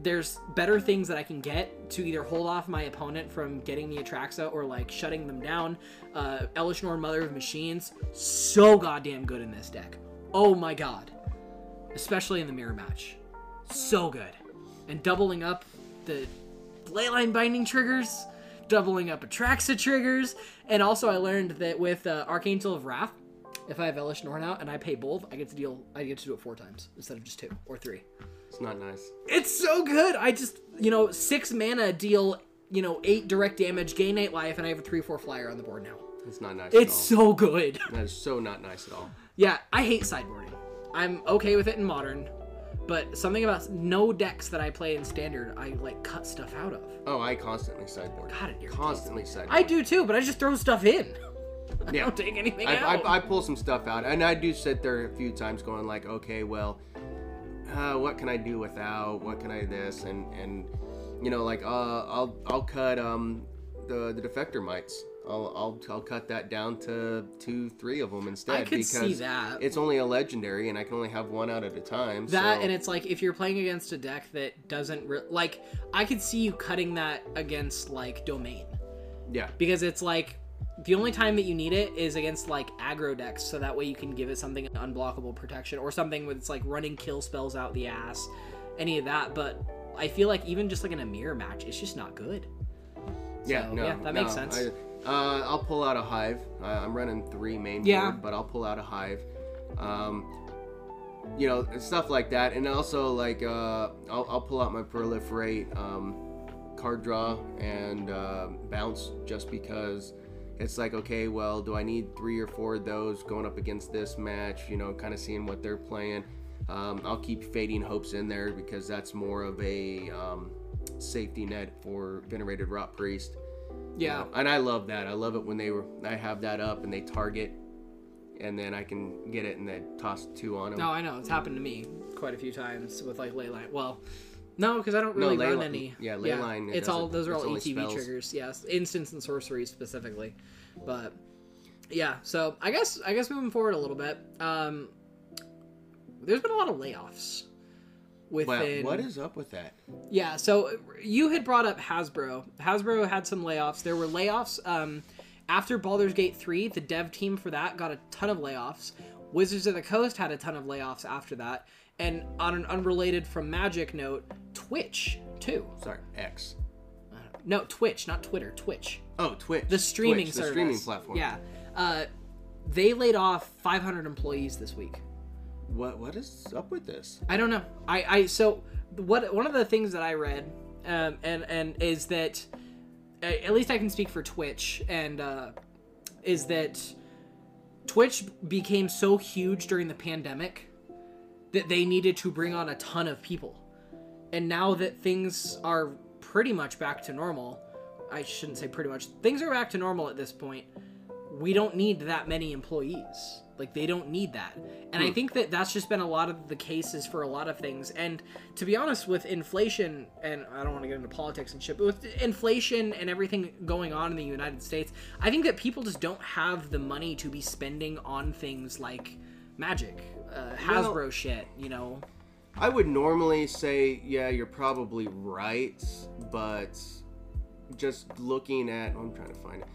B: there's better things that I can get to either hold off my opponent from getting the Atraxa or like shutting them down. Uh, Elesh Norn, Mother of Machines, so goddamn good in this deck. Oh my god, especially in the mirror match, so good. And doubling up the leyline binding triggers, doubling up Atraxa triggers, and also I learned that with uh, Archangel of Wrath, if I have Elesh Norn out and I pay both, I get to deal. I get to do it four times instead of just two or three.
A: It's not nice.
B: It's so good. I just, you know, six mana deal, you know, eight direct damage, gain eight life, and I have a three four flyer on the board now.
A: It's not nice
B: It's
A: at all.
B: so good.
A: That is so not nice at all.
B: yeah, I hate sideboarding. I'm okay with it in modern, but something about no decks that I play in standard, I like cut stuff out of.
A: Oh, I constantly sideboard.
B: God, it
A: Constantly sideboard.
B: I do too, but I just throw stuff in. I
A: Yeah.
B: don't take anything
A: I,
B: out.
A: I, I pull some stuff out, and I do sit there a few times going like, okay, well, uh, what can I do without? What can I this? And and you know, like uh, I'll I'll cut um the the defector mites. I'll, I'll I'll cut that down to two, three of them instead
B: I could
A: because
B: see that.
A: it's only a legendary, and I can only have one out at a time.
B: That
A: so-
B: and it's like if you're playing against a deck that doesn't re- like I could see you cutting that against like domain
A: yeah,
B: because it's like the only time that you need it is against like aggro decks so that way you can give it something unblockable protection or something with it's like running kill spells out the ass any of that but I feel like even just like in a mirror match it's just not good
A: yeah,
B: So,
A: no,
B: yeah, that makes sense.
A: I, uh, I'll pull out a hive. Uh, I'm running three main
B: Yeah.
A: board, but I'll pull out a hive. Um, you know, stuff like that, and also like uh, I'll, I'll pull out my proliferate um, card draw and uh, bounce just because it's like okay, well, do I need three or four of those going up against this match? You know, kind of seeing what they're playing. Um, I'll keep fading hopes in there because that's more of a um, safety net for venerated rotpriest.
B: yeah
A: And I love that. I love it when they were I have that up and they target and then I can get it and then toss two on them.
B: no I know it's happened to me quite a few times with like leyline well no because I don't really
A: ley-
B: run any
A: yeah, leyline, it
B: it's all those are all ETB
A: spells.
B: triggers yes instance and sorcery specifically but yeah so I guess I guess moving forward a little bit um there's been a lot of layoffs within
A: what is up with that?
B: yeah, so you had brought up Hasbro. Hasbro had some layoffs. There were layoffs um, after Baldur's Gate 3. The dev team for that got a ton of layoffs. Wizards of the Coast had a ton of layoffs after that. And on an unrelated from Magic note, Twitch too.
A: Sorry, X.
B: No, Twitch, not Twitter. Twitch,
A: Oh, Twitch.
B: the streaming
A: Twitch,
B: service.
A: the streaming platform.
B: Yeah, uh, they laid off 500 employees this week.
A: What what is up with this?
B: I don't know. I, I so what one of the things that I read um, and and is that at least I can speak for Twitch and uh, is that Twitch became so huge during the pandemic that they needed to bring on a ton of people, and now that things are pretty much back to normal, I shouldn't say pretty much things are back to normal at this point. We don't need that many employees. Like they don't need that. And I hmm. think that that's just been a lot of the cases for a lot of things. And to be honest, with inflation, and I don't want to get into politics and shit, but with inflation and everything going on in the United States, I think that people just don't have the money to be spending on things like Magic, uh,
A: Well-
B: Hasbro shit. You know,
A: I would normally say, yeah, you're probably right, but just looking at, I'm trying to find it,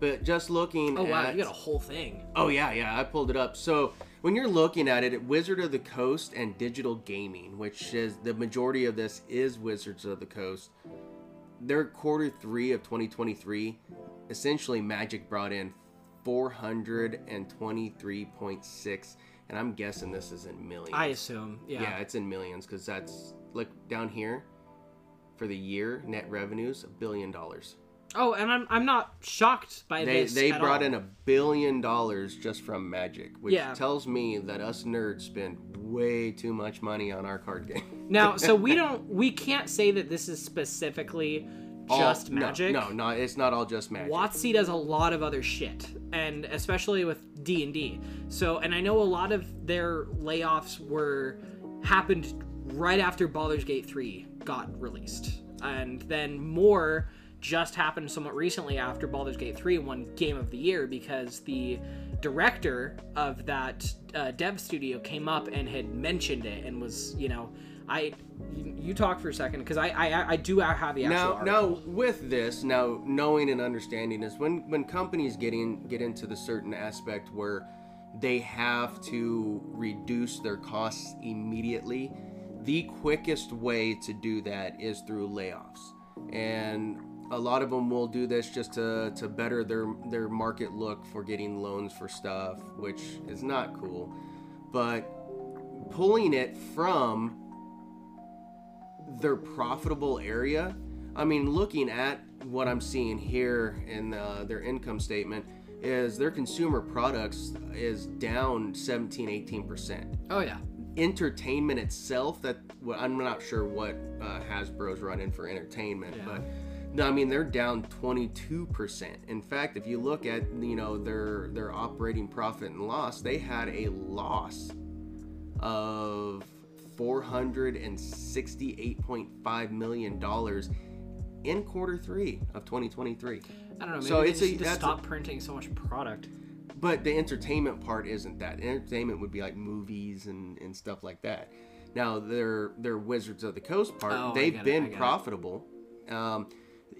A: but just looking
B: oh wow,
A: at,
B: you got a whole thing.
A: oh yeah, yeah, I pulled it up. So when you're looking at it, Wizard of the Coast and Digital Gaming, which is the majority of this is Wizards of the Coast. Their quarter three of 2023, essentially Magic brought in 423.6, and I'm guessing this is in millions.
B: I assume, yeah.
A: Yeah, it's in millions because that's look down here for the year net revenues a billion dollars.
B: Oh, and I'm I'm not shocked by
A: They
B: this.
A: they brought
B: all.
A: in a billion dollars just from Magic, which
B: Yeah.
A: tells me that us nerds spend way too much money on our card game.
B: Now, so we don't we can't say that this is specifically
A: All-
B: just
A: no,
B: Magic.
A: No, no, it's not all just Magic.
B: WotC does a lot of other shit, and especially with D and D. So, and I know a lot of their layoffs were happened right after Baldur's Gate three got released, and then more just happened somewhat recently after Baldur's Gate 3 won Game of the Year because the director of that uh, dev studio came up and had mentioned it and was, you know, I you, you talk for a second because I, I I do have the actual
A: now
B: article.
A: now with this now knowing and understanding is when when companies get in get into the certain aspect where they have to reduce their costs immediately the quickest way to do that is through layoffs and a lot of them will do this just to, to better their their market look for getting loans for stuff which is not cool but pulling it from their profitable area. I mean, looking at what I'm seeing here in uh, their income statement, is their consumer products is down 17, 18 percent.
B: Oh yeah.
A: Entertainment itself, that well, I'm not sure what uh, Hasbro's running for entertainment,
B: Yeah.
A: but no, I mean they're down 22 percent. In fact, if you look at you know their their operating profit and loss, they had a loss of 468.5 million dollars in quarter three of 2023.
B: I don't know. Maybe
A: So
B: they
A: it's a- that's a-
B: stop printing so much product.
A: But the entertainment part isn't that. Entertainment would be like movies and, and stuff like that. Now their their Wizards of the Coast part,
B: Oh,
A: they've
B: get it, I
A: been
B: it.
A: profitable. Um,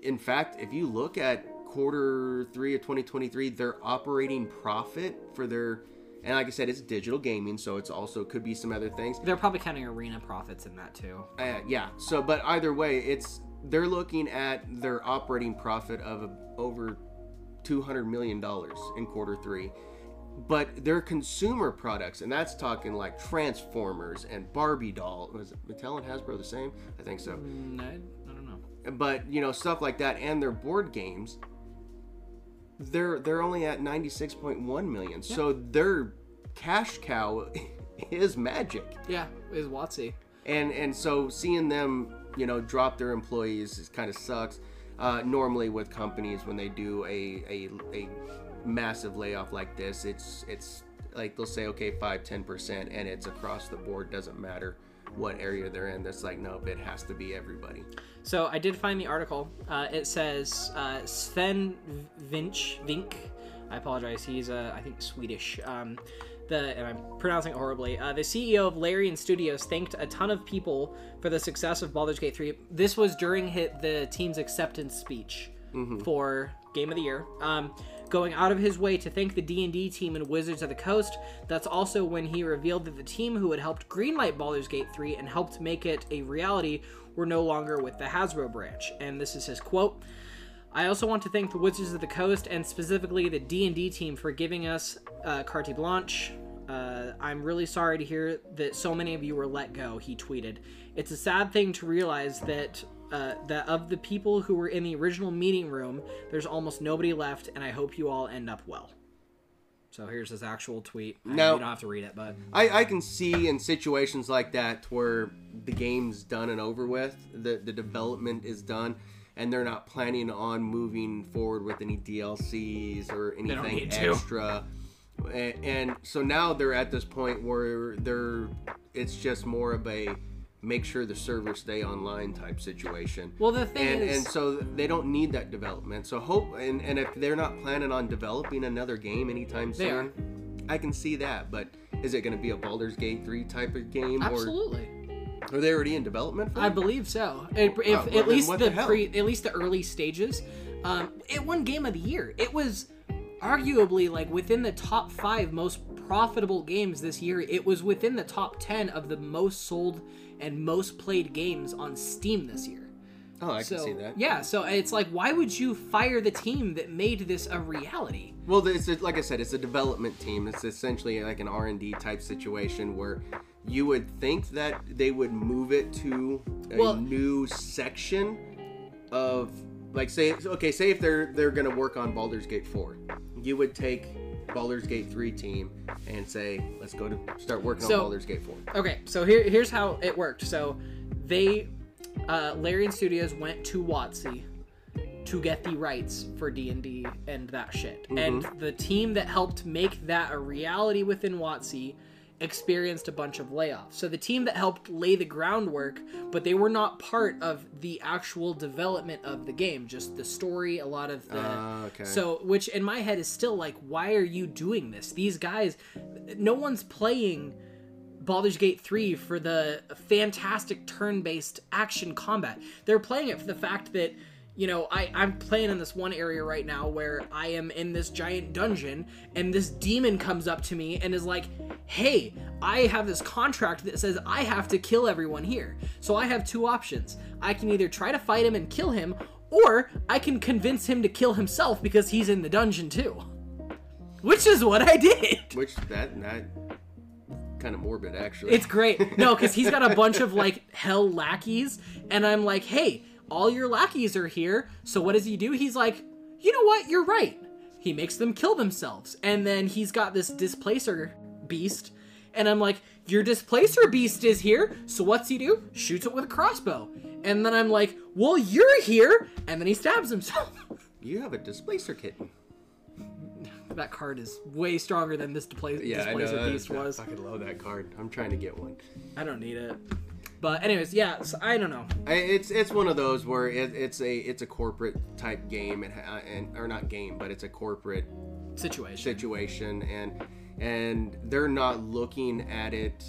A: in fact, if you look at quarter three of 2023, their operating profit for their and like I said, it's digital gaming, so it's also could be some other things.
B: They're probably counting arena profits in that too.
A: Uh, yeah. So, but either way, it's they're looking at their operating profit of over two hundred million dollars in quarter three, but their consumer products, and that's talking like Transformers and Barbie doll. Was Mattel and Hasbro the same? I think so.
B: Mm,
A: But you know stuff like that, and their board games. They're they're only at ninety six point one million. So their cash cow is Magic
B: Yeah, is WotC.
A: and and so seeing them you know drop their employees is kind of sucks uh, normally with companies when they do a, a a massive layoff like this it's it's like they'll say okay 5 10% and it's across the board doesn't matter what area they're in that's like nope it has to be everybody
B: So I did find the article. Uh, it says uh, Sven Vinch Vink. I apologize. He's uh, I think Swedish. Um, the and I'm pronouncing it horribly. Uh, the CEO of Larian Studios thanked a ton of people for the success of Baldur's Gate 3. This was during hit the team's acceptance speech for Game of the Year. Um, going out of his way to thank the D&D team and Wizards of the Coast. That's also when he revealed that the team who had helped greenlight Baldur's Gate 3 and helped make it a reality were no longer with the Hasbro branch. And this is his quote. I also want to thank the Wizards of the Coast and specifically the D&D team for giving us uh, carte blanche. Uh, I'm really sorry to hear that so many of you were let go. He tweeted. It's a sad thing to realize that uh, that of the people who were in the original meeting room, there's almost nobody left, and I hope you all end up well. So here's his actual tweet. I-
A: No.
B: you don't have to read it, but
A: I, I can see in situations like that where the game's done and over with, the, the development is done, and they're not planning on moving forward with any DLCs or
B: don't
A: anything
B: need to.
A: extra. And, and so now they're at this point where they're it's just more of a make sure the servers stay online type situation.
B: well, the thing
A: and,
B: is,
A: and so they don't need that development. So hope and, and if they're not planning on developing another game anytime soon, I can see that. But Is it going to be a Baldur's Gate 3 type of game?
B: Absolutely.
A: Or are they already in development for
B: I believe so. If, if-
A: well,
B: at least the,
A: the
B: pre, at least the early stages, um, it won Game of the Year. It was arguably like within the top five most profitable games this year. It was within the top ten of the most sold and most played games on Steam this year.
A: Oh, I
B: So
A: can see that.
B: yeah, so it's like, why would you fire the team that made this a reality?
A: Well, it's a, like I said, it's a development team. It's essentially like an R and D type situation where you would think that they would move it to a
B: Well-
A: new section of like say okay, say if they're they're gonna work on Baldur's Gate four, you would take Baldur's Gate three team and say let's go to start working
B: So-
A: on Baldur's Gate four.
B: Okay, so here here's how it worked. So they uh Larian Studios went to WotC to get the rights for D&D and that shit. And the team that helped make that a reality within WotC experienced a bunch of layoffs. So the team that helped lay the groundwork, but they were not part of the actual development of the game, just the story, a lot of the
A: Ah, okay.
B: So which in my head is still like why are you doing this? These guys no one's playing Baldur's Gate 3 for the fantastic turn-based action combat. They're playing it for the fact that you know, I, I'm playing in this one area right now where I am in this giant dungeon, and this demon comes up to me and is like, Hey, I have this contract that says I have to kill everyone here. So I have two options. I can either try to fight him and kill him, or I can convince him to kill himself because he's in the dungeon too. Which is what I did.
A: Which that that kind of morbid actually.
B: It's great. No, because he's got a bunch of like hell lackeys, and I'm like, hey, all your lackeys are here. So what does he do? He's like, you know what? You're right. He makes them kill themselves, and then he's got this displacer beast, and I'm like, your displacer beast is here. So what's he do? Shoots it with a crossbow, and then I'm like, well, you're here, and then he stabs himself.
A: you have a displacer kitten.
B: that card is way stronger than this
A: Yeah, I
B: displacer
A: that-
B: beast
A: I
B: was.
A: fucking love that card. I'm trying to get one.
B: I don't need it. But anyways, yeah, so I don't know.
A: I- It's it's one of those where it, it's a it's a corporate type game and, and or not game, but it's a corporate
B: Situation.
A: situation and and they're not looking at it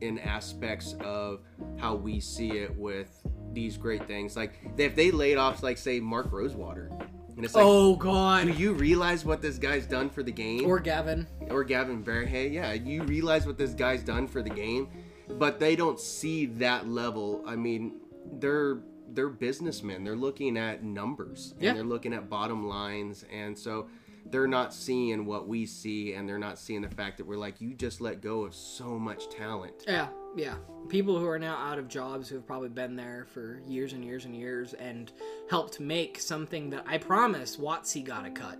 A: in aspects of how we see it with these great things. Like if they laid off like say Mark Rosewater, and it's like,
B: oh god, do
A: you realize what this guy's done for the game?
B: Or Gavin.
A: or Gavin Verhey, yeah, you realize what this guy's done for the game, but they don't see that level. I mean, they're they're businessmen. They're looking at numbers and
B: Yeah.
A: they're looking at bottom lines, and so they're not seeing what we see, and they're not seeing the fact that we're like, you just let go of so much talent.
B: Yeah, yeah. People who are now out of jobs who have probably been there for years and years and years and helped make something that I promise WotC got a cut.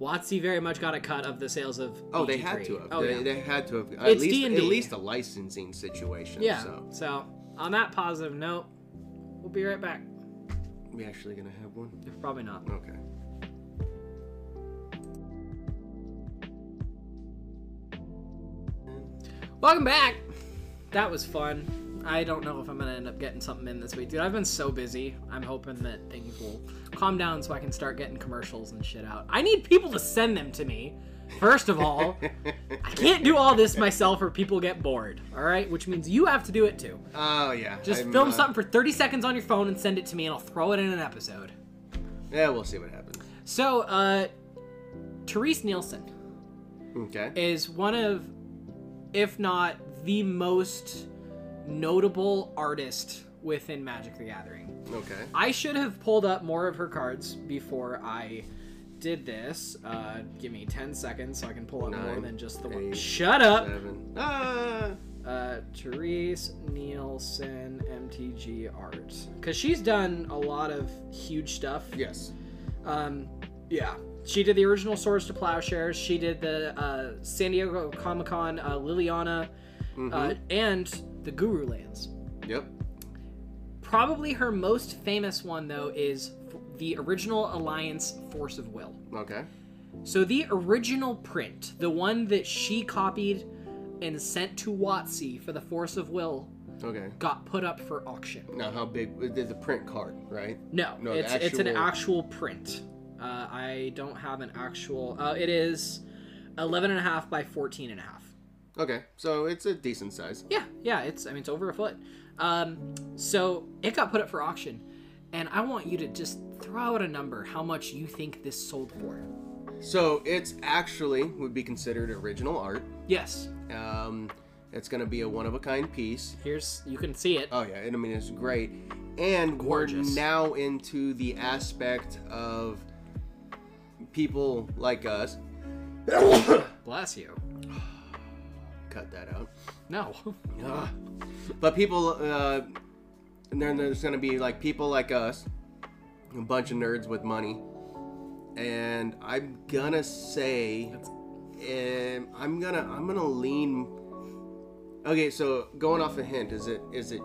B: WotC very much got a cut of the sales of.
A: Oh, they
B: BG3.
A: had to have.
B: Oh,
A: they,
B: yeah.
A: they had to have. At
B: It's
A: least,
B: D&D.
A: at least a licensing situation.
B: yeah.
A: So
B: So on that positive note, we'll be right back.
A: we actually gonna have one.
B: Probably not.
A: Okay.
B: Welcome back. That was fun. I don't know if I'm gonna end up getting something in this week, dude. I've been so busy. I'm hoping that things will calm down so I can start getting commercials and shit out. I need people to send them to me. First of all, I can't do all this myself or people get bored. All right, which means you have to do it too.
A: Oh yeah.
B: Just
A: I'm,
B: film
A: uh,
B: something for 30 seconds on your phone and send it to me, and I'll throw it in an episode.
A: Yeah, we'll see what happens.
B: So, uh, Terese Nielsen
A: Okay.
B: is one of, if not the most notable artist within Magic the Gathering.
A: Okay.
B: I should have pulled up more of her cards before I did this. Uh, give me 10 seconds so I can pull up more than just the one.
A: eight,
B: Shut up!
A: Seven. Ah.
B: Uh, Terese Nielsen MTG art. Because she's done a lot of huge stuff.
A: Yes.
B: Um, yeah. She did the original Swords to Plowshares. She did the uh, San Diego Comic Con uh, Liliana uh, and the Guru Lands.
A: Yep.
B: Probably her most famous one, though, is the original Alliance Force of Will.
A: Okay.
B: So the original print, the one that she copied and sent to WotC for the Force of Will,
A: Okay.
B: got put up for auction.
A: Now, how big? There's a print card, right?
B: No,
A: No,
B: it's it's an
A: actual-
B: actual print. Uh, I don't have an actual. Uh, it is 11 and a half by 14 and a half.
A: Okay, so it's a decent size.
B: Yeah, yeah, it's I mean it's over a foot. Um, so it got put up for auction, and I want you to just throw out a number how much you think this sold for.
A: So it's actually would be considered original art.
B: Yes,
A: Um, it's gonna be a one of a kind piece.
B: here's you can see it.
A: Oh yeah, and I mean it's great. And
B: Gorgeous.
A: we're now into the aspect of people like us.
B: Bless you.
A: Cut that out.
B: No.
A: Ugh. But people, uh, and then there's gonna be like people like us, a bunch of nerds with money, and I'm gonna say, um, I'm gonna I'm gonna lean. Okay, so going off a hint, is it is it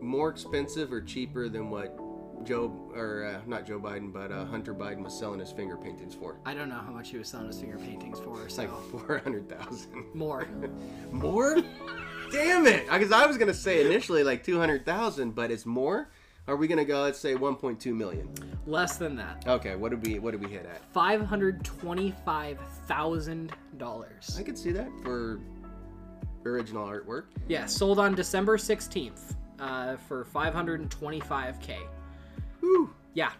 A: more expensive or cheaper than what Joe or uh, not Joe Biden, but uh, Hunter Biden was selling his finger paintings for?
B: I don't know how much he was selling his finger paintings for. So
A: like four hundred thousand.
B: more.
A: More? Damn it! Because I was gonna say initially like two hundred thousand, but it's more. Are we gonna go? Let's say one point two million.
B: Less than that.
A: Okay, what did we what did we hit at?
B: Five hundred twenty-five thousand dollars.
A: I could see that for original artwork.
B: Yeah, sold on December sixteenth, uh, for five hundred twenty-five k.
A: Whew.
B: Yeah,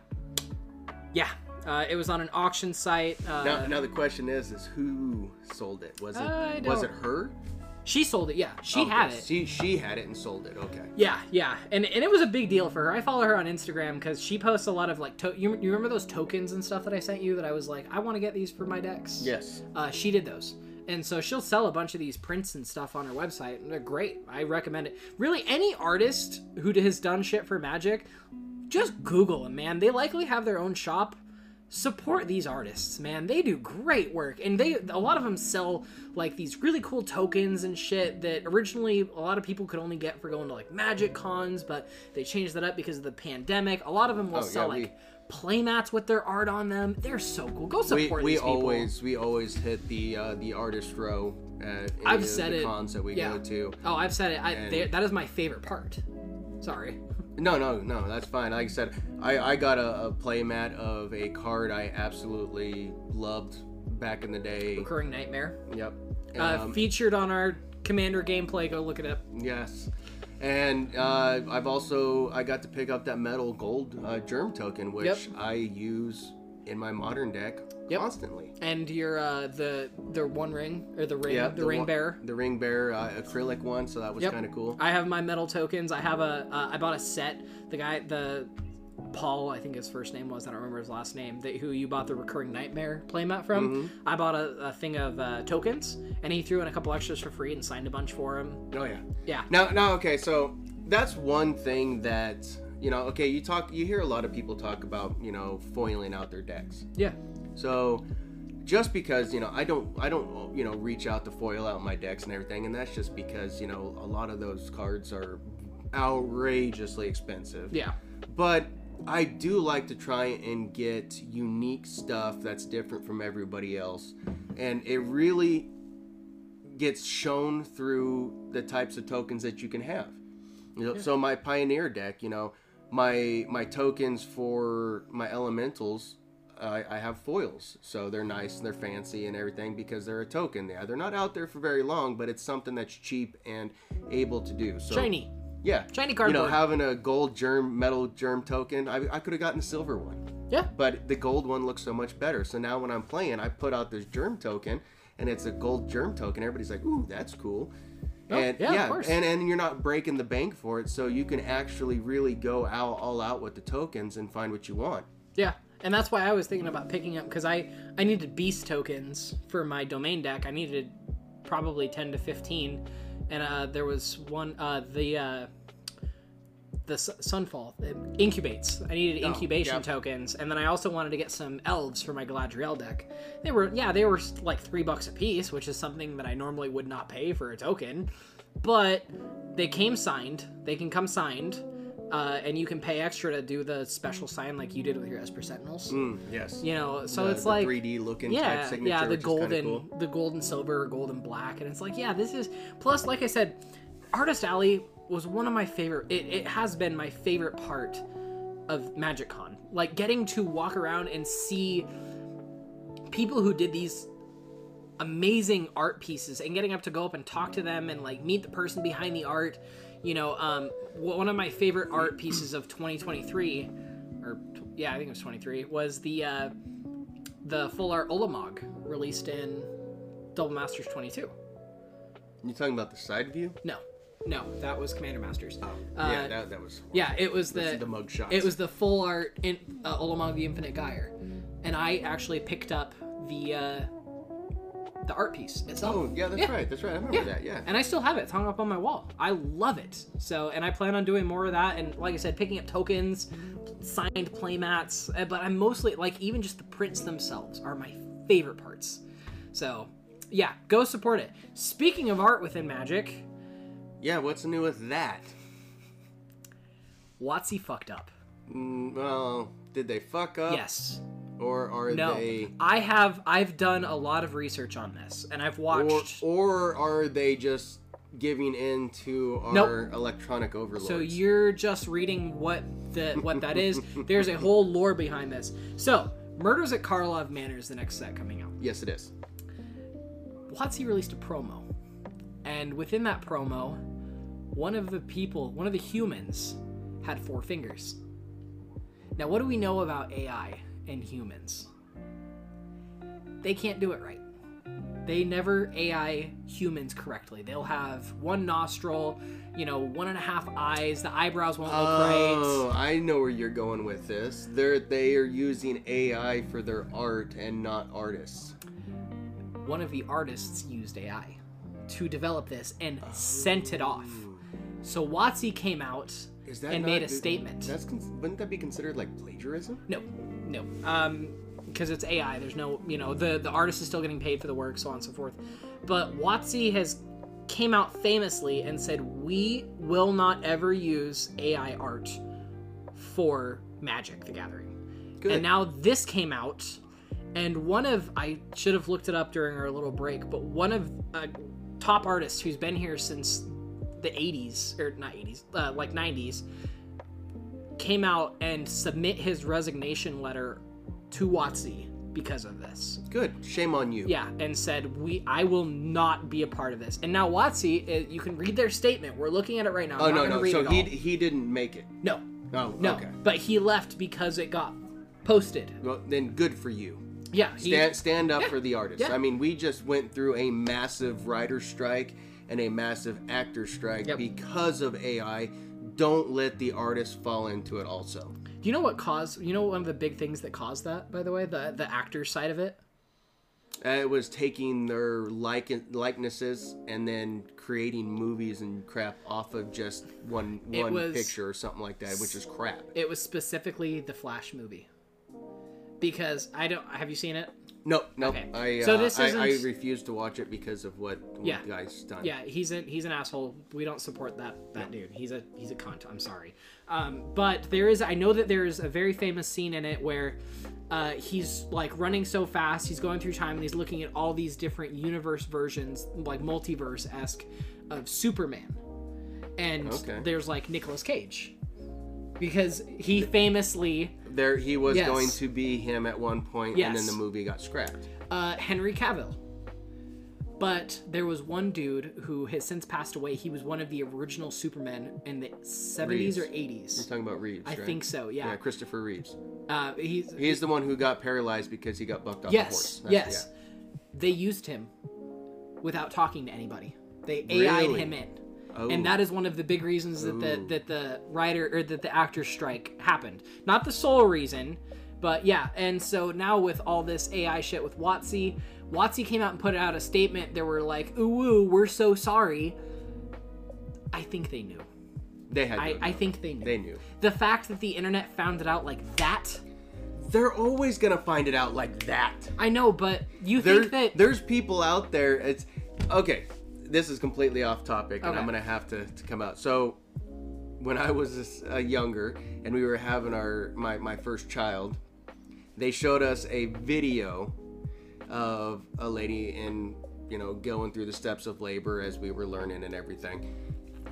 B: yeah. Uh, it was on an auction site. Uh,
A: Now, now the question is, is who sold it? Was it was it her?
B: she sold it. Yeah, she
A: Okay,
B: had it.
A: She she had it and sold it. Okay.
B: Yeah, yeah, and and it was a big deal for her. I follow her on Instagram because she posts a lot of like to- you, you remember those tokens and stuff that I sent you that I was like I want to get these for my decks.
A: Yes.
B: Uh, she did those, and so she'll sell a bunch of these prints and stuff on her website, and they're great. I recommend it. Really, any artist who has done shit for Magic, just Google them, man. They likely have their own shop. Support these artists, man. They do great work, and they a lot of them sell like these really cool tokens and shit that originally a lot of people could only get for going to like Magic cons, but they changed that up because of the pandemic. A lot of them will
A: Oh, yeah,
B: sell
A: we-
B: like playmats with their art on them. They're so cool. Go support
A: we
B: these people.
A: always we always hit the uh, the artist row at any
B: I've
A: of
B: said
A: the
B: it.
A: cons that we
B: Yeah.
A: go to.
B: Oh, I've said it. I, they, that is my favorite part. Sorry.
A: No, no, no, that's fine. Like I said, I, I got a, a playmat of a card I absolutely loved back in the day.
B: Recurring Nightmare.
A: Yep.
B: Uh,
A: Um,
B: featured on our Commander gameplay. Go look it up.
A: yes. And uh, I've also I got to pick up that metal gold uh, germ token, which
B: Yep.
A: I use in my modern deck
B: Yep.
A: constantly.
B: And your uh, the the one ring or the ring
A: Yeah,
B: the, ring
A: one-
B: bearer.
A: the ring bearer uh, acrylic one, so that was
B: Yep.
A: kind of cool.
B: I have my metal tokens. I have a. Uh, I bought a set. The guy the. Paul, I think his first name was. I don't remember his last name. That who you bought the recurring nightmare playmat from.
A: Mm-hmm.
B: I bought a, a thing of uh, tokens, and he threw in a couple extras for free and signed a bunch for him.
A: Oh yeah.
B: Yeah.
A: Now, now, okay, so that's one thing that you know. Okay, you talk, you hear a lot of people talk about you know foiling out their decks.
B: Yeah.
A: So just because you know I don't I don't you know reach out to foil out my decks and everything, and that's just because you know a lot of those cards are outrageously expensive.
B: Yeah.
A: But I do like to try and get unique stuff that's different from everybody else, and it really gets shown through the types of tokens that you can have. You know, So my pioneer deck, you know, my my tokens for my elementals, I, I have foils, so they're nice and they're fancy and everything because they're a token. Yeah, they're not out there for very long, but it's something that's cheap and able to do. So
B: Shiny.
A: yeah,
B: Shiny
A: You know, having a gold germ metal germ token, I, I could have gotten a silver one,
B: Yeah.
A: but the gold one looks so much better. So now when I'm playing, I put out this germ token, and it's a gold germ token. Everybody's like, "Ooh, that's cool."
B: Oh,
A: and
B: yeah, of course.
A: and and you're not breaking the bank for it, so you can actually really go out all out with the tokens and find what you want.
B: Yeah, and that's why I was thinking about picking up because I I needed beast tokens for my domain deck. I needed probably ten to fifteen, and uh, there was one uh, the uh, the Sunfall it incubates. I needed
A: Oh,
B: incubation
A: yep.
B: tokens, and then I also wanted to get some elves for my Galadriel deck. They were yeah they were like three bucks a piece, which is something that I normally would not pay for a token, but they came signed. They can come signed. Uh, and you can pay extra to do the special sign like you did with your Esper Sentinels.
A: Mm, yes.
B: You know, so
A: The-
B: it's
A: the
B: like
A: 3D looking
B: yeah,
A: type signature,
B: yeah, the golden,
A: cool.
B: the golden silver, or golden black, and it's like, yeah, this is. Plus, like I said, Artist Alley was one of my favorite. It, it has been my favorite part of Magic Con. Like getting to walk around and see people who did these amazing art pieces and getting up to go up and talk to them and like meet the person behind the art. You know, um, one of my favorite art pieces of 2023, or yeah, I think it was 23, was the uh, the full art Ulamog released in Double Masters 22.
A: You talking about the side view?
B: No, no, that was Commander Masters.
A: Oh,
B: Uh,
A: yeah, that, that was.
B: Yeah, it was the
A: the mug shot.
B: it was the full art in uh, Ulamog the Infinite Gyre, and I actually picked up the uh, the art piece itself.
A: Oh, yeah, that's
B: Yeah.
A: right. That's right. I remember that. Yeah.
B: And I still have it. It's hung up on my wall. I love it. So, and I plan on doing more of that. And like I said, picking up tokens, signed playmats. uh, But I'm mostly like even just the prints themselves are my favorite parts. So, yeah, go support it. Speaking of art within Magic,
A: Yeah. What's new with that?
B: WotC fucked up.
A: Mm, well, did they fuck up?
B: Yes.
A: Or are
B: No.
A: they?
B: I have. I've done a lot of research on this, and I've
A: Or,
B: watched.
A: or are they just giving in to our
B: Nope.
A: electronic overlords?
B: So you're just reading what the what that is. There's a whole lore behind this. So, Murders at Karlov Manor is the next set coming out.
A: Yes, it is.
B: WotC released a promo, and within that promo, one of the people, one of the humans, had four fingers. Now, what do we know about AI and humans? They can't do it right. They never AI humans correctly. They'll have one nostril, you know, one and a half eyes. The eyebrows won't look
A: Oh,
B: right.
A: I know where you're going with this. They're they are using AI for their art and not artists.
B: One of the artists used AI to develop this and oh. sent it off. So WotC came out and
A: not-
B: made a statement.
A: That's wouldn't that be considered like plagiarism?
B: No, no. Um, because it's AI. There's no, you know, the the artist is still getting paid for the work, so on and so forth. But WotC has came out famously and said we will not ever use AI art for Magic: The Gathering.
A: Good.
B: And now this came out, and one of I should have looked it up during our little break, but one of uh, top artists who's been here since the 80s or not 80s, uh, like 90s, came out and submit his resignation letter to WotC because of this.
A: Good. Shame on you.
B: Yeah, and said we I will not be a part of this. And now WotC, uh, you can read their statement. We're looking at it right now.
A: Oh
B: I'm not
A: no no. So he he didn't make it.
B: no
A: Oh
B: no.
A: okay.
B: But he left because it got posted.
A: Well then, good for you.
B: Yeah, he,
A: Stand stand up
B: Yeah.
A: for the artist.
B: Yeah.
A: I mean, we just went through a massive writer strike and a massive actor strike
B: Yep.
A: because of AI. Don't let the artist fall into it. Also,
B: Do you know what caused? You know one of the big things that caused that, by the way, the the actor side of it.
A: Uh, it was taking their like likenesses and then creating movies and crap off of just one one
B: was-
A: picture or something like that, which is crap.
B: It was specifically the Flash movie. Because I don't. Have you seen it?
A: No, no,
B: Okay.
A: I uh,
B: So this
A: I, I
B: isn't-
A: refuse to watch it because of what, what
B: Yeah.
A: the guy's done.
B: Yeah, he's a he's an asshole. We don't support that that dude. He's a he's a cunt. I'm sorry. Um, but there is I know that there is a very famous scene in it where uh, he's like running so fast, he's going through time and he's looking at all these different universe versions, like multiverse esque, of Superman. And
A: Okay.
B: there's like Nicolas Cage. Because he famously
A: There, he was
B: Yes.
A: going to be him at one point, and then the movie got scrapped.
B: uh, Henry Cavill. But there was one dude who has since passed away. He was one of the original Supermen in the 70s
A: Reeves.
B: or
A: You're talking about Reeves,
B: I
A: right?
B: think so, yeah.
A: Yeah, Christopher Reeves.
B: Uh, he's
A: He's the one who got paralyzed because he got bucked off
B: yes,
A: a horse. That's-
B: yes. They used him without talking to anybody. They AI'd
A: Really?
B: him in.
A: Oh.
B: And that is one of the big reasons that the that the writer or that the actor strike happened. Not the sole reason, but yeah. And so now with all this AI shit with WotC, WotC came out and put out a statement. They were like, "Ooh, ooh we're so sorry." I think they knew.
A: They had.
B: I, I think they knew.
A: they knew.
B: The fact that the internet found it out like that,
A: They're always gonna find it out like that.
B: I know, but you
A: There,
B: think that
A: there's people out there. It's okay. This is completely off topic, and
B: Okay.
A: I'm gonna have to, to come out. So, when I was uh, younger and we were having our my my first child, they showed us a video of a lady in you know going through the steps of labor as we were learning and everything.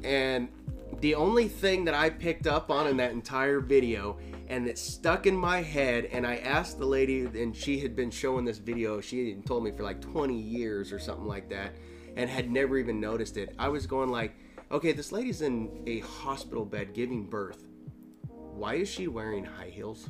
A: And the only thing that I picked up on in that entire video and it stuck in my head. And I asked the lady, and she had been showing this video. She had told me for like 20 years or something like that, and had never even noticed it. I was going like, okay, this lady's in a hospital bed giving birth. Why is she wearing high heels?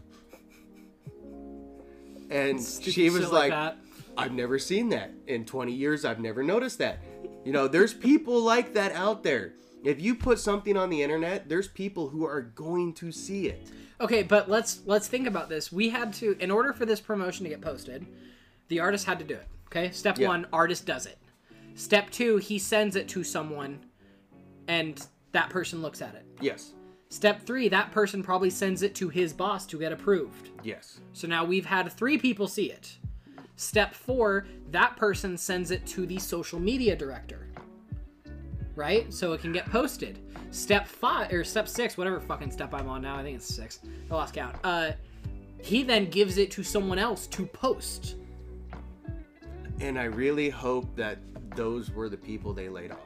A: And she was
B: shit
A: like. I've never seen that. In 20 years, I've never noticed that. You know, there's people like that out there. If you put something on the internet, there's people who are going to see it.
B: Okay, but let's let's think about this. We had to, in order for this promotion to get posted, the artist had to do it. Okay, step
A: Yeah.
B: one, artist does it. Step two, he sends it to someone, and that person looks at it.
A: Yes.
B: Step three, that person probably sends it to his boss to get approved.
A: Yes.
B: So now we've had three people see it. Step four, that person sends it to the social media director. Right? So it can get posted. Step five, or step six, whatever fucking step I'm on now, I think it's six. I lost count. Uh, he then gives it to someone else to post.
A: And I really hope that those were the people they laid off.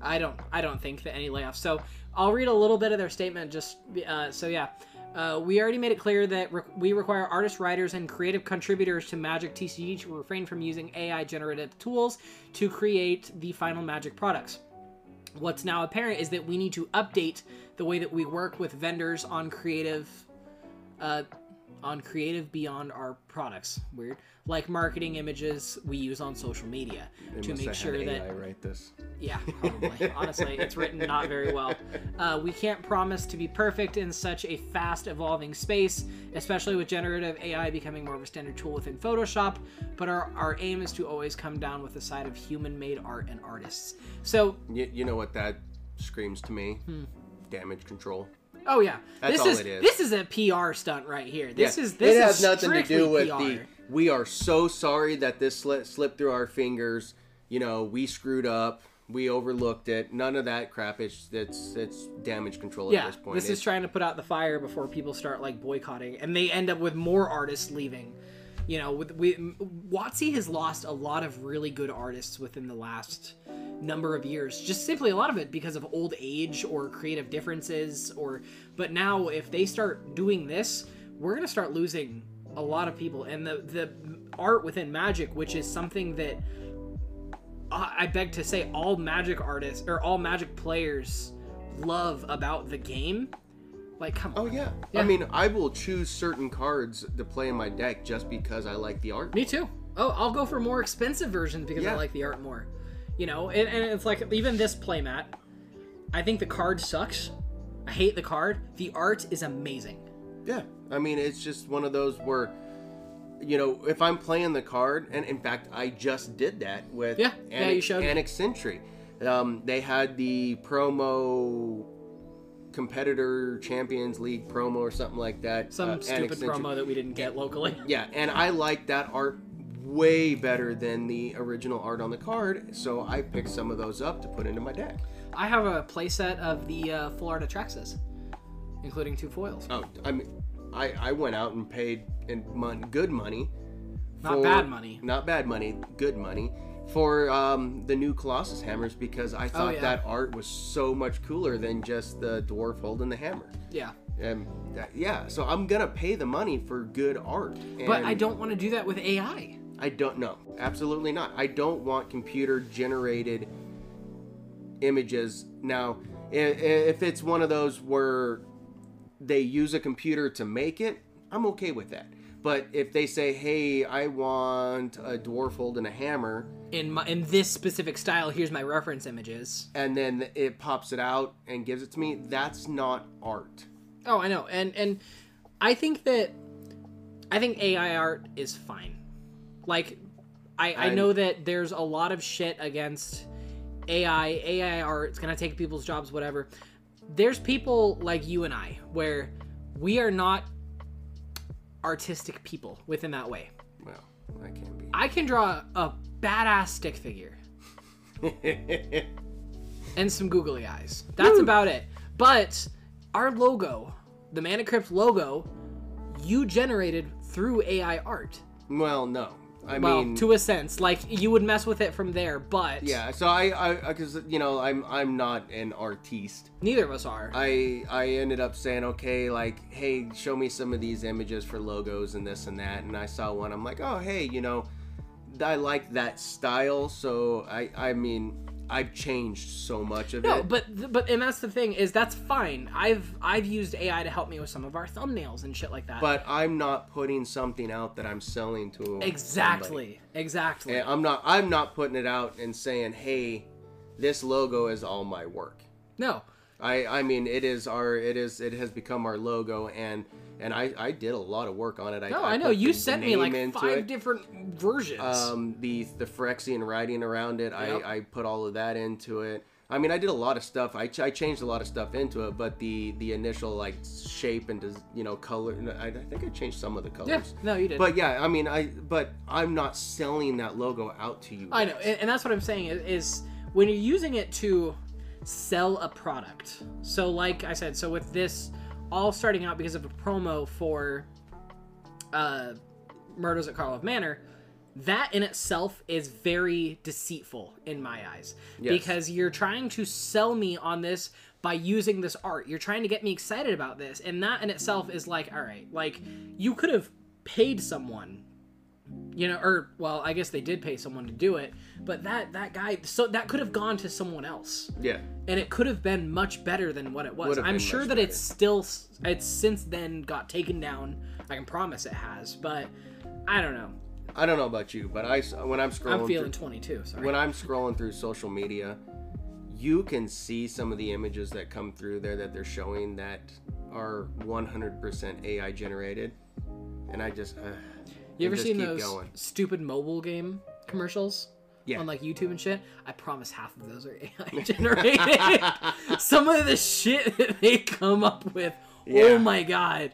B: I don't I don't think that any layoffs. So I'll read a little bit of their statement. Just uh, so yeah, uh, we already made it clear that re- we require artists, writers, and creative contributors to Magic TCG to refrain from using AI generative tools to create the final Magic products. What's now apparent is that we need to update the way that we work with vendors on creative. Uh, on creative beyond our products, weird like marketing images we use on social media
A: They
B: to make sure
A: had
B: that
A: AI write this.
B: yeah, probably. Honestly, it's written not very well. Uh, we can't promise to be perfect in such a fast evolving space, especially with generative AI becoming more of a standard tool within Photoshop. But our, our aim is to always come down with the side of human made art and artists. So,
A: You, you know what that screams to me? Damage control.
B: Oh yeah,
A: That's
B: this
A: all
B: is,
A: it is.
B: this is a PR stunt right here. This
A: Yeah,
B: is this
A: it has
B: is
A: nothing to do with
B: PR.
A: the. We are so sorry that this slipped, slipped through our fingers. You know, we screwed up. We overlooked it. None of that crap. It's it's it's damage control at
B: Yeah,
A: this point.
B: this is trying to put out the fire before people start like boycotting, and they end up with more artists leaving. You know, with we WotC has lost a lot of really good artists within the last number of years. Just simply a lot of it because of old age or creative differences, or but now if they start doing this, we're gonna start losing a lot of people, and the the art within Magic, which is something that I beg to say all magic artists or all magic players love about the game. Like, come
A: Oh yeah.
B: Yeah.
A: I mean, I will choose certain cards to play in my deck just because I like the art.
B: Me too. Oh, I'll go for more expensive versions because I like the art more. You know, and, and it's like even this playmat. I think the card sucks. I hate the card. The art is amazing.
A: Yeah. I mean, it's just one of those where, you know, if I'm playing the card, and in fact, I just did that with
B: Yeah, yeah, you showed.
A: Annex Sentry. Um, they had the promo competitor champions league promo or something like that
B: Some
A: uh,
B: stupid promo that we didn't get locally.
A: yeah and i like that art way better than the original art on the card so i picked some of those up to put into my deck
B: I have a playset of the uh, full art Atraxas, including two foils.
A: oh i mean i i went out and paid in mon- good money
B: Not bad money.
A: not bad money good money for um, the new colossus hammers because i thought
B: Oh, yeah.
A: that art was so much cooler than just the dwarf holding the hammer
B: Yeah.
A: and that, yeah so i'm gonna pay the money for good art
B: But I don't want to do that with AI.
A: I don't know. Absolutely not. I don't want computer generated images. Now, if it's one of those where they use a computer to make it, I'm okay with that. But if they say, "Hey, I want a dwarf holding a hammer,"
B: In my, in this specific style, here's my reference images.
A: and then it pops it out and gives it to me, that's not art.
B: Oh, I know, and and I think that I think AI art is fine. Like, I I
A: I'm-
B: know that there's a lot of shit against AI. AI art. It's gonna take people's jobs, whatever. There's people like you and I where we are not artistic people within that way.
A: Well, I can't be.
B: I can draw a badass stick figure and some googly eyes. That's about it. But our logo, the Mana Crypt logo, you generated through AI art.
A: well, no. I
B: well,
A: mean,
B: to a sense, like you would mess with it from there, but
A: yeah. So I, I, because you know, I'm, I'm not an artiste.
B: neither of us are.
A: I, I ended up saying, okay, like, hey, show me some of these images for logos and this and that, and I saw one. I'm like, oh, hey, you know, I like that style. So I, I mean, I've changed so much of
B: no,
A: it.
B: but but and that's the thing is that's fine. I've I've used AI to help me with some of our thumbnails and shit like that.
A: But I'm not putting something out that I'm selling to somebody.
B: exactly, exactly.
A: And I'm not I'm not putting it out and saying, "Hey, this logo is all my work."
B: No,
A: I I mean, it is our it is it has become our logo and and I I did a lot of work on it. I,
B: no, I, know you sent me like five
A: it.
B: different versions.
A: um the the Phyrexian writing around it.
B: Yep.
A: I I put all of that into it. I mean, I did a lot of stuff. I, ch- I changed a lot of stuff into it, but the the initial like shape and des- you know color. I, I think I changed some of the colors.
B: yeah, no, you did.
A: But yeah, I mean, I but I'm not selling that logo out to you.
B: I know, and, and that's what I'm saying is, is when you're using it to sell a product. So, like I said, so with this all starting out because of a promo for uh, Murders at Karlov Manor, that in itself is very deceitful in my eyes
A: Yes.
B: because you're trying to sell me on this by using this art. You're trying to get me excited about this, and that in itself is like, all right, like you could have paid someone you know or well i guess they did pay someone to do it but that that guy so that could have gone to someone else.
A: Yeah.
B: and it could have been much better than what it was. I'm sure that
A: better.
B: it's still it's since then got taken down. I can promise it has but i don't know.
A: I don't know about you, but I when I'm scrolling
B: i'm feeling
A: through,
B: 22 sorry.
A: when I'm scrolling through social media, you can see some of the images that come through there that they're showing that are 100% AI generated, and I just uh,
B: you ever seen those
A: going.
B: stupid mobile game commercials
A: Yeah.
B: on like youtube and shit i promise half of those are ai generated some of the shit that they come up with
A: Yeah.
B: oh my god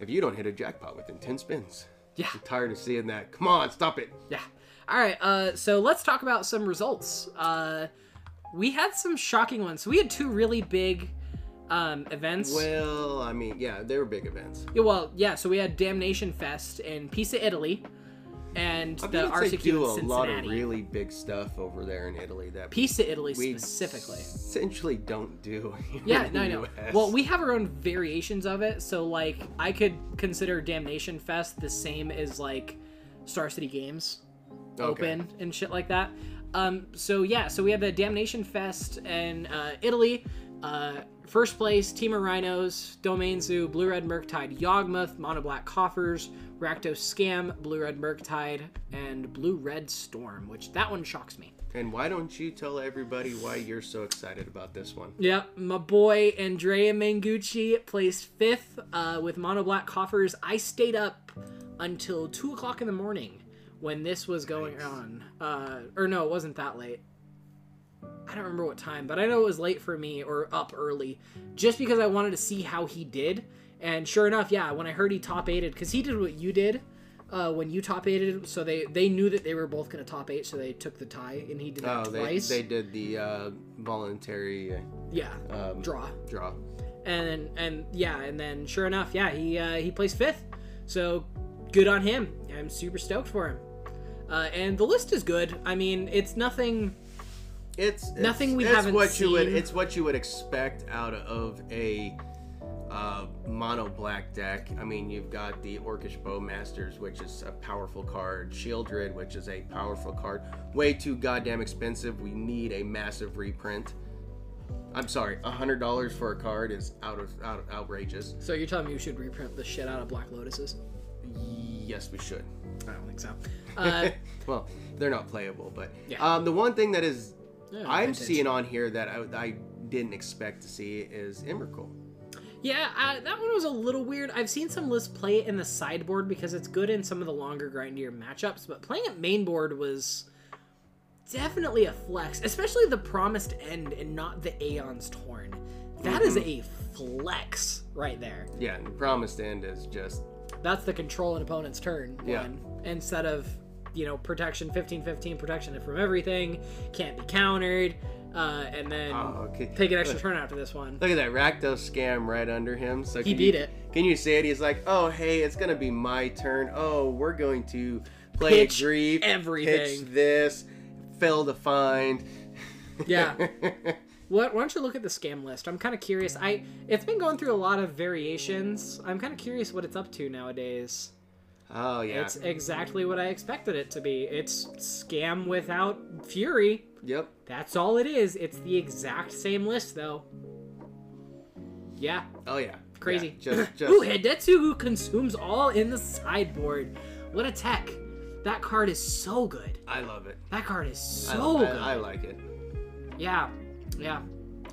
A: If you don't hit a jackpot within 10 spins,
B: yeah
A: I'm tired of seeing that. Come on, stop it.
B: Yeah. All right. Uh, so let's talk about some results. Uh, we had some shocking ones. So we had two really big um, events.
A: Well, I mean, yeah, they were big events.
B: Yeah, well, yeah. So we had Damnation Fest in Pisa, Italy, and
A: I
B: the
A: they do a
B: Cincinnati.
A: lot of really big stuff over there in Italy that
B: Pisa, Italy specifically.
A: essentially don't do.
B: Yeah, no, I know.
A: US.
B: Well, we have our own variations of it. So, like, I could consider Damnation Fest the same as like Star City Games
A: Okay.
B: open and shit like that. Um, so yeah, so we have the Damnation Fest in uh, Italy. Uh, first place, Temur Rhinos, Domain Zoo, Blue Red Murktide, Yawgmoth, Mono Black Coffers, Rakdos Scam, Blue Red Murktide, and Blue Red Storm, which that one shocks me.
A: And why don't you tell everybody why you're so excited about this one?
B: Yep, my boy Andrea Mengucci placed fifth uh, with Mono Black Coffers. I stayed up until two o'clock in the morning when this was going on. Uh, or no, it wasn't that late. I don't remember what time, but I know it was late for me or up early, just because I wanted to see how he did. And sure enough, yeah, when I heard he top eighted, because he did what you did uh, when you top eighted, so they they knew that they were both gonna top eight, so they took the tie, and he did that
A: Oh, they,
B: twice.
A: they did the uh, voluntary
B: yeah,
A: um,
B: draw.
A: draw.
B: and and yeah, and then sure enough, yeah, he uh, he placed fifth. So good on him. I'm super stoked for him. Uh, and the list is good. I mean, it's nothing.
A: It's, it's
B: Nothing we
A: it's
B: haven't
A: what you would
B: seen.
A: it's what you would expect out of a uh, mono black deck. I mean, you've got the Orcish Bowmasters, which is a powerful card. Sheoldred, which is a powerful card. Way too goddamn expensive. We need a massive reprint. I'm sorry, a hundred dollars for a card is out of out outrageous.
B: So you're telling me we should reprint the shit out of Black Lotuses?
A: Yes, we should.
B: I don't think so. Uh,
A: well, they're not playable, but
B: Yeah.
A: um, the one thing that is
B: Yeah,
A: I'm seeing on here that I, I didn't expect to see is Emrakul.
B: yeah, uh, that one was a little weird. I've seen some lists play it in the sideboard because it's good in some of the longer grindier matchups, but playing it mainboard was definitely a flex, especially the Promised End and not the Aeon's Torn. That is a flex right there.
A: Yeah, and Promised End is just
B: That's the control an opponent's turn
A: Yeah.
B: one instead of you know protection 15 15 protection from everything can't be countered uh, and then
A: oh, okay.
B: take an extra turn after this one
A: Look at that Rakdos scam right under him. So
B: He
A: can
B: beat
A: you-
B: it.
A: Can you see it? He's like, oh hey, it's gonna be my turn. Oh, we're going to play
B: Pitch
A: grief,
B: everything.
A: pitch this, fail to find.
B: Yeah. What? Why don't you look at the scam list? I'm kind of curious. I it's been going through a lot of variations. I'm kind of curious what it's up to nowadays.
A: Oh yeah.
B: It's exactly what I expected it to be. It's scam without fury.
A: Yep.
B: That's all it is. It's the exact same list though. Yeah,
A: Oh yeah.
B: crazy.
A: Yeah, Just, just
B: Ooh, Hidetsugu consumes all in the sideboard. What a tech. That card is so good.
A: I love it.
B: That card is
A: I-
B: so
A: I,
B: good.
A: I like it.
B: Yeah, yeah.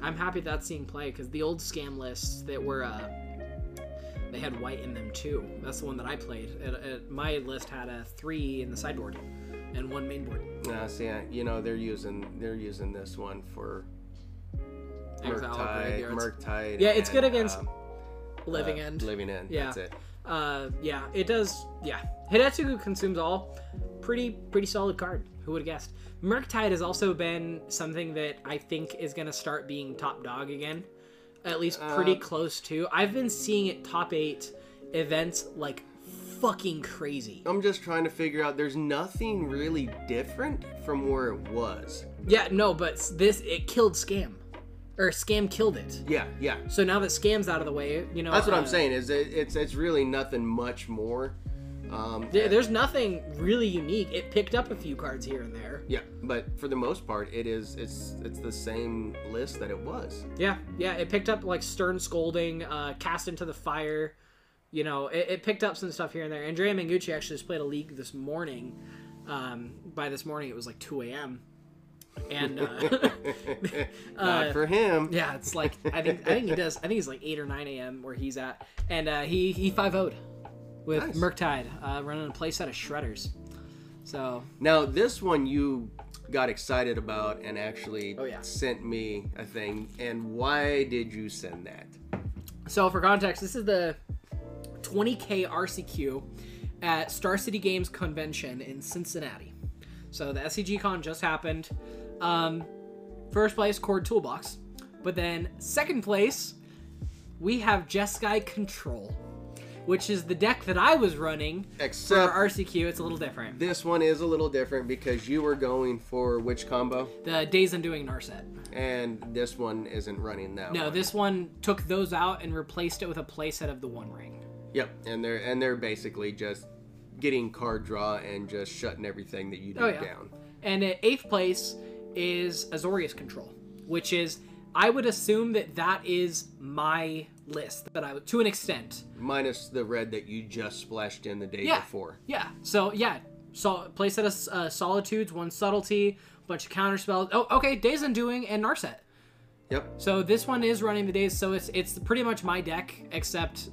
B: I'm happy that's seeing play because the old scam lists that were, uh, they had white in them too. That's the one that I played. It, it, my list had a three in the sideboard and one main board.
A: Uh, see, I- you know they're using they're using this one for
B: Exile
A: Murktide. Murktide.
B: Yeah, it's good against
A: um,
B: Living
A: uh,
B: End.
A: Living end.
B: Yeah.
A: That's it.
B: Uh, yeah, it does. Yeah, Hidetsugu consumes all. Pretty, pretty solid card. Who would have guessed? Murktide has also been something that I think is gonna start being top dog again. At least pretty
A: Uh,
B: close to. I've been seeing it top eight events like fucking crazy.
A: I'm just trying to figure out. There's nothing really different from where it was.
B: Yeah, no, but this it killed scam, or scam killed it.
A: Yeah, yeah.
B: So now that scam's out of the way, you know.
A: That's what I'm
B: uh,
A: saying. Is it, it's it's really nothing much more. Um,
B: there- There's nothing really unique. It picked up a few cards here and there.
A: yeah, but for the most part, it is it's it's the same list that it was.
B: Yeah, yeah, it picked up like stern scolding, uh, cast into the fire. You know, it, it picked up some stuff here and there. Andrea Mengucci actually just played a league this morning. Um, by this morning, it was like 2 a.m. And uh,
A: Not for him.
B: yeah, it's like I think I think he does. I think he's like 8 or 9 a.m. where he's at, and uh, he he 5 0'd with
A: Nice.
B: Murktide uh, running a playset of shredders. So
A: Now this one you got excited about and actually
B: Oh, yeah.
A: sent me a thing. And why did you send that?
B: So, for context, this is the 20k RCQ at Star City Games Convention in Cincinnati. So, the SCG Con just happened. Um, first place, Chord Toolbox. But then, second place, we have Jeskai Control, which is the deck that I was running
A: Except for
B: RCQ. It's a little different.
A: this one is a little different because you were going for which combo,
B: The Days Undoing Narset.
A: and this one isn't running that.
B: No,
A: one.
B: this one took those out and replaced it with a playset of the One Ring.
A: Yep, and they're and they're basically just getting card draw and just shutting everything that you do
B: Oh, yeah.
A: down.
B: And at eighth place is Azorius Control, which is I would assume that that is my list that I would to an extent.
A: Minus the red that you just splashed in the day
B: Yeah.
A: before.
B: Yeah. So yeah, so playset of uh, Solitudes, one Subtlety, bunch of counter spells. Oh, okay, Days Undoing and Narset.
A: Yep.
B: So this one is running the days, so it's it's pretty much my deck except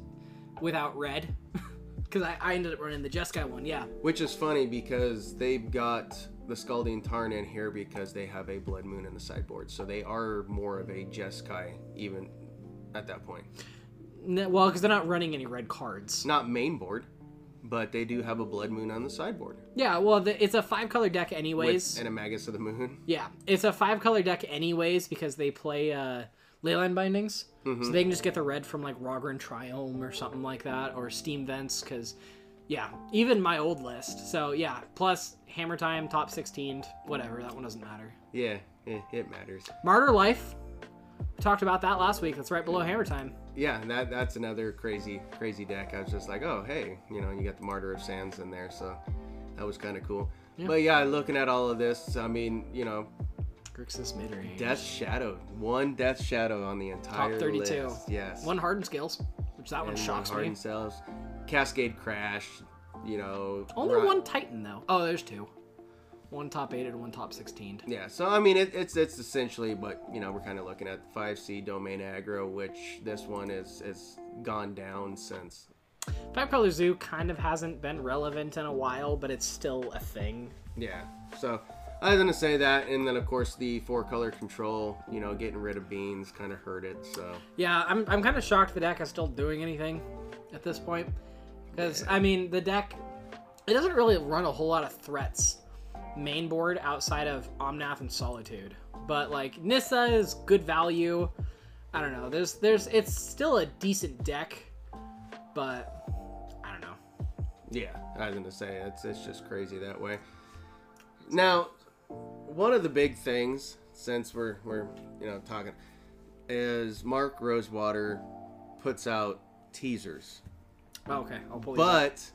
B: without red, because I, I ended up running the Jeskai one. Yeah.
A: Which is funny because they've got the Scalding Tarn in here because they have a Blood Moon in the sideboard. So they are more of a Jeskai even at that point.
B: N- Well, because they're not running any red cards.
A: Not main board, but they do have a Blood Moon on the sideboard.
B: Yeah. Well, the, it's a five color deck
A: With,
B: anyways.
A: and a Magus of the Moon.
B: Yeah, it's a five color deck anyways because they play uh, Leyline bindings, so they can just get the red from like Raugrin Triome or something like that, or Steam Vents. Because yeah, even my old list. So yeah, plus Hammer Time, top sixteen, whatever. That one doesn't matter.
A: Yeah, it, it matters.
B: Martyr Life. We talked about that last week. That's right below Hammer Time.
A: Yeah, that that's another crazy crazy deck. I was just like, oh hey, you know, you got the Martyr of Sands in there, so that was kind of cool. Yeah. But yeah, looking at all of this, I mean, you know,
B: Grixis mid range.
A: Death Shadow, one Death Shadow on the entire Top
B: 32.
A: list. Yes,
B: One Hardened Scales, which that one shocks
A: one
B: me.
A: Hardened Scales, Cascade Crash, you know.
B: Only
A: Ro-
B: one Titan though. Oh, there's two. One top eight and one top sixteen.
A: Yeah, so I mean, it, it's it's essentially, but you know, we're kind of looking at 5C domain aggro, which this one is is gone down since.
B: Five Color Zoo kind of hasn't been relevant in a while, but it's still a thing.
A: Yeah, so I was gonna say that, and then of course the four color control, you know, getting rid of beans kind of hurt it. So
B: Yeah, I'm, I'm kind of shocked the deck is still doing anything at this point. Because, I mean, the deck, it doesn't really run a whole lot of threats main board outside of Omnath and Solitude. But, like, Nissa is good value. I don't know. There's, there's, it's still a decent deck, but I don't know.
A: Yeah, I was gonna say it's it's just crazy that way. Now, one of the big things since we're we're you know talking is Mark Rosewater puts out teasers,
B: Oh, okay, I'll pull these
A: but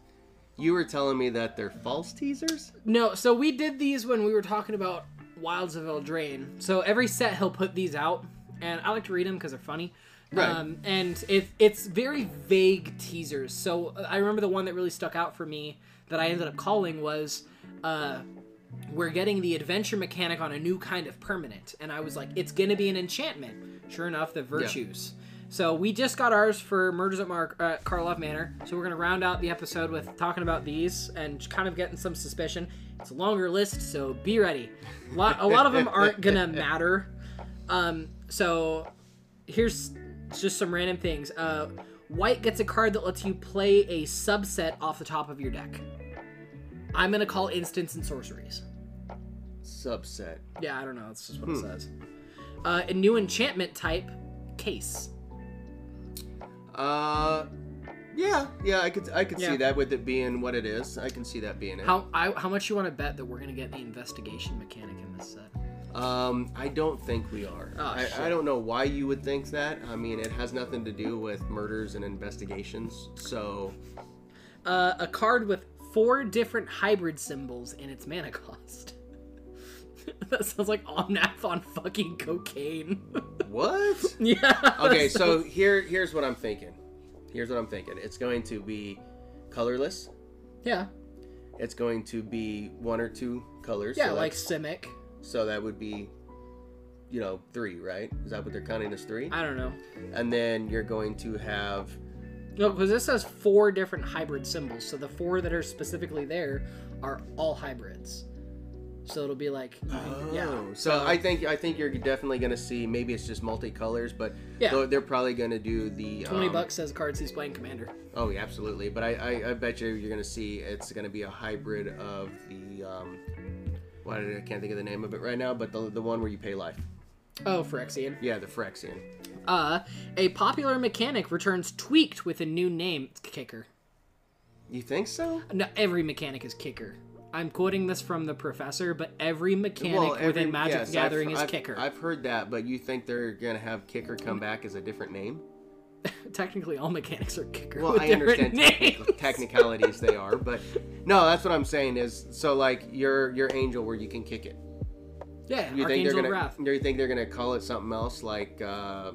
A: you were telling me that they're false teasers.
B: No, so we did these when we were talking about Wilds of Eldraine. So every set he'll put these out, and I like to read them because they're funny.
A: Right.
B: Um, and it, it's very vague teasers. So uh, I remember the one that really stuck out for me that I ended up calling was uh, we're getting the adventure mechanic on a new kind of permanent. And I was like, it's going to be an enchantment. Sure enough, the virtues. So we just got ours for Murders at Mark uh, Karlov Manor. So we're gonna round out the episode with talking about these and kind of getting some suspicion. It's a longer list, so be ready. A lot, a lot of them aren't gonna matter. Um, so here's just some random things. Uh, white gets a card that lets you play a subset off the top of your deck. I'm gonna call instants and sorceries.
A: Subset.
B: Yeah, I don't know. That's just what it says. Uh, a new enchantment type, case.
A: Uh, yeah, yeah, I could I could
B: Yeah.
A: see that with it being what it is. I can see that being it.
B: How I, how much you want to bet that we're gonna get the investigation mechanic in this set?
A: Um, I don't think we are.
B: Oh,
A: I,
B: shit.
A: I don't know why you would think that. I mean, it has nothing to do with murders and investigations. So,
B: Uh, a card with four different hybrid symbols in its mana cost. that sounds like Omnath on fucking cocaine.
A: what?
B: yeah.
A: okay, so
B: sounds-
A: here here's what I'm thinking. Here's what I'm thinking. It's going to be colorless.
B: yeah,
A: It's going to be one or two colors.
B: yeah,
A: so
B: like Simic.
A: so that would be, you know, three, right? Is that what they're counting as three?
B: I don't know.
A: And then you're going to have
B: No, because this has four different hybrid symbols. So the four that are specifically there are all hybrids. So it'll be like, can- yeah.
A: Oh, So I think I think you're definitely going to see maybe it's just multicolors, but
B: Yeah.
A: they're, they're probably going to do the
B: Twenty
A: um,
B: bucks says cards he's playing commander.
A: Oh, yeah, absolutely. But I, I, I bet you you're going to see it's going to be a hybrid of the um, what I can't think of the name of it right now, but the the one where you pay life.
B: Oh, Phyrexian.
A: Yeah, the Phyrexian.
B: Uh, a popular mechanic returns tweaked with a new name. It's kicker.
A: You think so?
B: No, every mechanic is kicker. I'm quoting this from the professor, but every mechanic
A: every-
B: within Magic
A: yes,
B: Gathering
A: I've,
B: is
A: I've-
B: kicker.
A: I've heard that, but you think they're going to have kicker come back as a different name?
B: Technically, all mechanics are kicker.
A: Well,
B: with
A: I understand
B: names.
A: technicalities they are, but no, that's what I'm saying is so like your your angel where you can kick it.
B: Yeah,
A: You think they're gonna?
B: Wrath.
A: You think they're gonna call it something else like uh,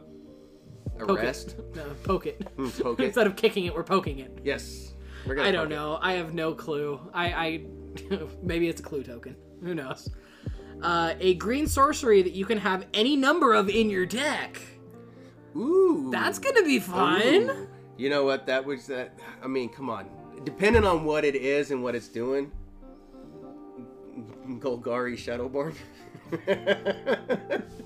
B: Poke
A: arrest?
B: it. No, poke it.
A: Mm, poke it.
B: Instead of kicking it, we're poking it.
A: Yes. We're gonna
B: I don't
A: poke it.
B: know. I have no clue. I, I maybe it's a clue token. Who knows? Uh, a green sorcery that you can have any number of in your deck.
A: Ooh.
B: That's gonna be fun.
A: Ooh. You know what? That was that. I mean, come on. Depending on what it is and what it's doing. Golgari Shadowborn.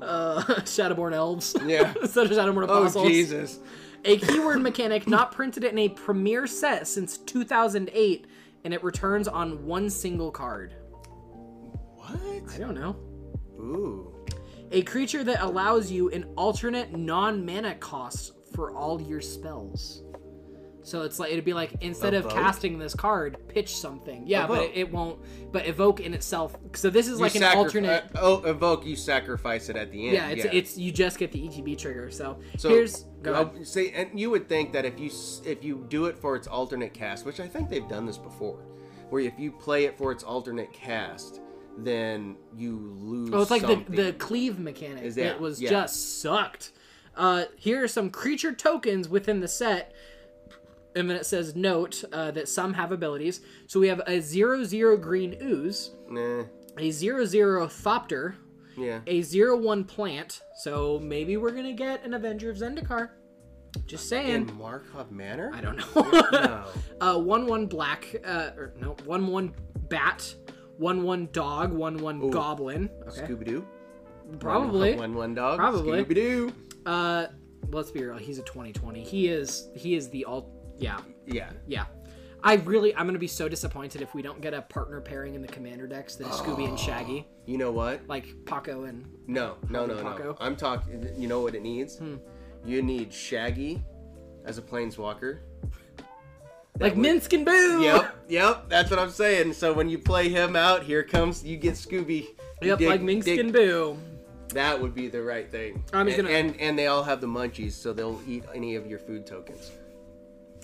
B: Uh, Shadowborn elves.
A: Yeah.
B: Instead of Shadowborn
A: oh
B: apostles.
A: Jesus.
B: A keyword mechanic not printed in a premier set since 2008, and it returns on one single card.
A: What?
B: I don't know.
A: Ooh.
B: A creature that allows you an alternate non mana cost for all your spells. So it's like it'd be like instead of casting this card, pitch something. Yeah, but it, it won't. But evoke in itself. So this is like
A: You
B: an
A: sacri-
B: alternate.
A: uh, oh, evoke. You sacrifice it at the end.
B: yeah, it's it's you just get the ETB trigger. So,
A: So
B: here's go ahead.
A: say, and you would think that if you if you do it for its alternate cast, which I think they've done this before, where if you play it for its alternate cast, then you lose.
B: Oh, it's like
A: something.
B: the the cleave mechanic.
A: Is
B: that
A: that-
B: was
A: yeah.
B: just sucked. Uh, here are some creature tokens within the set. And then it says note uh, that some have abilities. So we have a zero zero green ooze,
A: Nah,
B: a zero zero thopter,
A: yeah.
B: a zero one plant. So maybe we're gonna get an Avenger of Zendikar. Just saying.
A: In Markov Manor?
B: I don't know.
A: No.
B: uh, one one black. Uh, or no, one one bat. One one dog. One one goblin. Okay.
A: Scooby Doo.
B: Probably.
A: One one dog.
B: Probably.
A: Scooby Doo.
B: Uh, let's be real. He's a 2020. He is. He is the all. Yeah,
A: Yeah.
B: yeah. I really. I'm gonna be so disappointed if we don't get a partner pairing in the commander decks that is Scooby and Shaggy,
A: You know what?
B: like Paco and.
A: No, no, no, no. I'm talking. You know what it needs?
B: Hmm.
A: You need Shaggy as a planeswalker,
B: like Minsc and Boo.
A: Yep, yep, that's what I'm saying. So when you play him out, here comes you get Scooby. You
B: Yep,
A: dig-
B: like Minsc
A: dig-
B: and Boo.
A: That would be the right thing.
B: I'm just
A: and,
B: gonna-
A: and and they all have the munchies, so they'll eat any of your food tokens.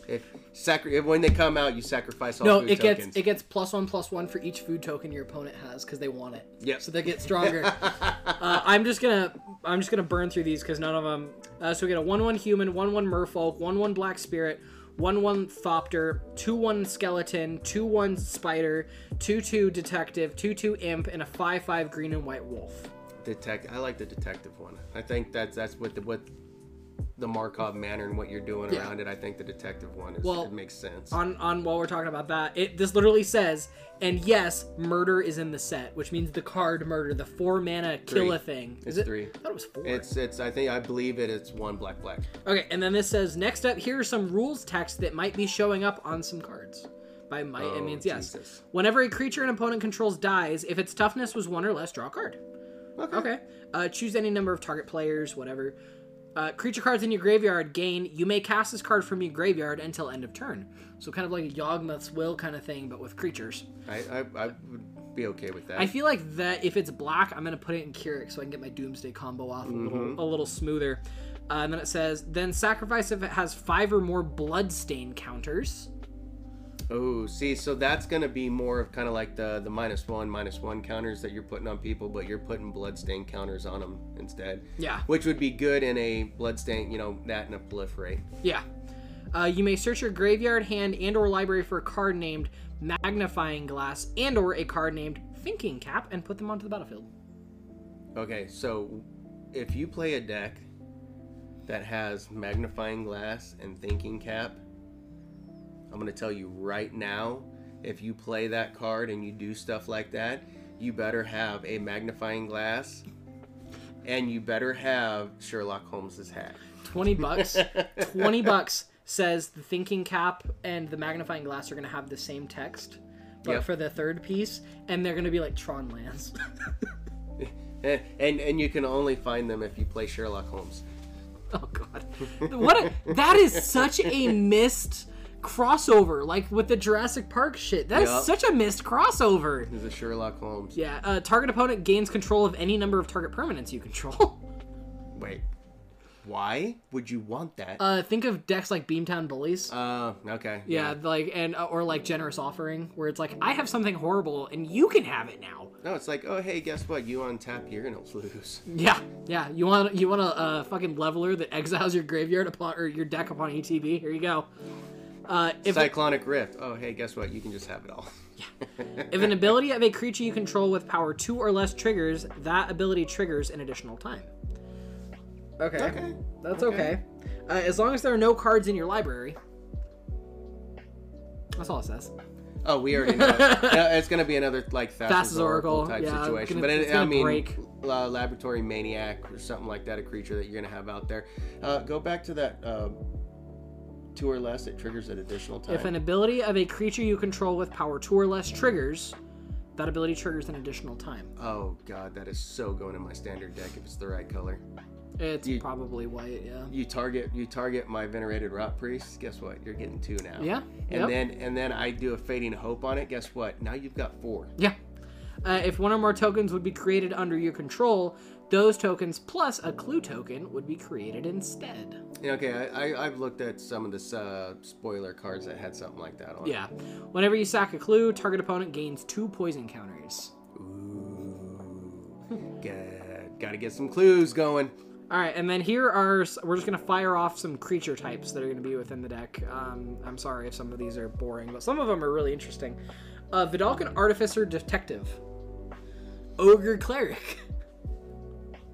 A: If, sacri- if when they come out, you sacrifice all
B: No,
A: food
B: it gets it gets plus one plus one for each food token your opponent has because they want it.
A: Yeah.
B: So they get stronger. uh, I'm just gonna I'm just gonna burn through these because none of them. Uh, so we get a one one human, one one merfolk, one one black spirit, one one thopter, two one skeleton, two one spider, two two detective, two two imp, and a five five green and white wolf.
A: Detect. I like the detective one. I think that's that's what the what the Markov manner and what you're doing
B: Yeah.
A: around it. I think the detective one is
B: Well,
A: it makes sense.
B: On on while we're talking about that, it this literally says, and yes, murder is in the set, which means the card murder, the four mana kill a thing. Is
A: It's
B: it
A: three.
B: I thought it was four.
A: It's it's I think I believe it. It's one black black.
B: Okay, and then this says next up here are some rules text that might be showing up on some cards. By might it
A: Oh,
B: means yes.
A: Jesus.
B: Whenever a creature an opponent controls dies, if its toughness was one or less, draw a card.
A: Okay.
B: Okay. Uh, choose any number of target players, whatever. Uh, creature cards in your graveyard gain. You may cast this card from your graveyard until end of turn. So kind of like a Yawgmoth's Will kind of thing, but with creatures.
A: I, I I would be okay with that.
B: I feel like that if it's black, I'm gonna put it in K'rrik so I can get my Doomsday combo off a little a little smoother. Uh, and then it says, then sacrifice if it has five or more bloodstain counters.
A: Oh, see, so that's gonna be more of kind of like the the minus one, minus one counters that you're putting on people, but you're putting bloodstain counters on them instead.
B: Yeah.
A: Which would be good in a bloodstain, you know, that and a proliferate.
B: Yeah. Uh, you may search your graveyard, hand, and/or library for a card named Magnifying Glass and/or a card named Thinking Cap, and put them onto the battlefield.
A: Okay, so if you play a deck that has magnifying glass and thinking cap, I'm gonna tell you right now, if you play that card and you do stuff like that, you better have a magnifying glass and you better have Sherlock Holmes's hat.
B: Twenty bucks. Twenty bucks says the Thinking Cap and the Magnifying Glass are gonna have the same text, but
A: Yep.
B: for the third piece, and they're gonna be like Tron lands.
A: And, and and you can only find them if you play Sherlock Holmes.
B: Oh god. What a, that is such a missed crossover like with the Jurassic Park shit. That's
A: Yup.
B: such a missed crossover.
A: Is a Sherlock Holmes.
B: Yeah, uh, target opponent gains control of any number of target permanents you control.
A: Wait. Why would you want that?
B: uh, think of decks like Beamtown Bullies.
A: Uh, okay.
B: yeah, like and uh, or like Generous Offering, where it's like I have something horrible and you can have it now.
A: No, it's like, oh hey, guess what? You on tap, you're gonna lose.
B: Yeah, yeah. You want you want a uh, fucking leveler that exiles your graveyard upon or your deck upon ETB. Here you go. Uh, if
A: Cyclonic Rift. Oh hey, guess what? You can just have it all. yeah.
B: if an ability of a creature you control with power two or less triggers, that ability triggers an additional time. Okay,
A: Okay.
B: that's
A: Okay.
B: okay. Uh, as long as there are no cards in your library. That's all it says.
A: Oh, we already know. It's gonna be another like Thassa's,
B: Thassa's
A: Oracle,
B: Oracle,
A: type
B: yeah,
A: situation.
B: gonna-
A: but it, I
B: gonna
A: mean,
B: break.
A: uh, Laboratory Maniac or something like that, a creature that you're gonna have out there. Uh, go back to that uh, two or less. It triggers an additional time.
B: If an ability of a creature you control with power two or less triggers, that ability triggers an additional time.
A: Oh god, that is so going in my standard deck if it's the right color.
B: It's
A: You-
B: probably white, yeah.
A: You target you target my venerated rotpriest. Guess what? You're getting two now.
B: Yeah.
A: And
B: yep.
A: then and then I do a fading hope on it. Guess what? Now you've got four.
B: Yeah. Uh, if one or more tokens would be created under your control, those tokens plus a clue token would be created instead.
A: Yeah, Okay, I, I I've looked at some of the uh, spoiler cards that had something like that on.
B: Yeah. Whenever you sack a clue, target opponent gains two poison counters.
A: Ooh. Got, gotta get some clues going.
B: All right, and then here are we're just gonna fire off some creature types that are gonna be within the deck. Um, I'm sorry if some of these are boring, but some of them are really interesting. Uh, Vedalken Artificer Detective, Ogre Cleric,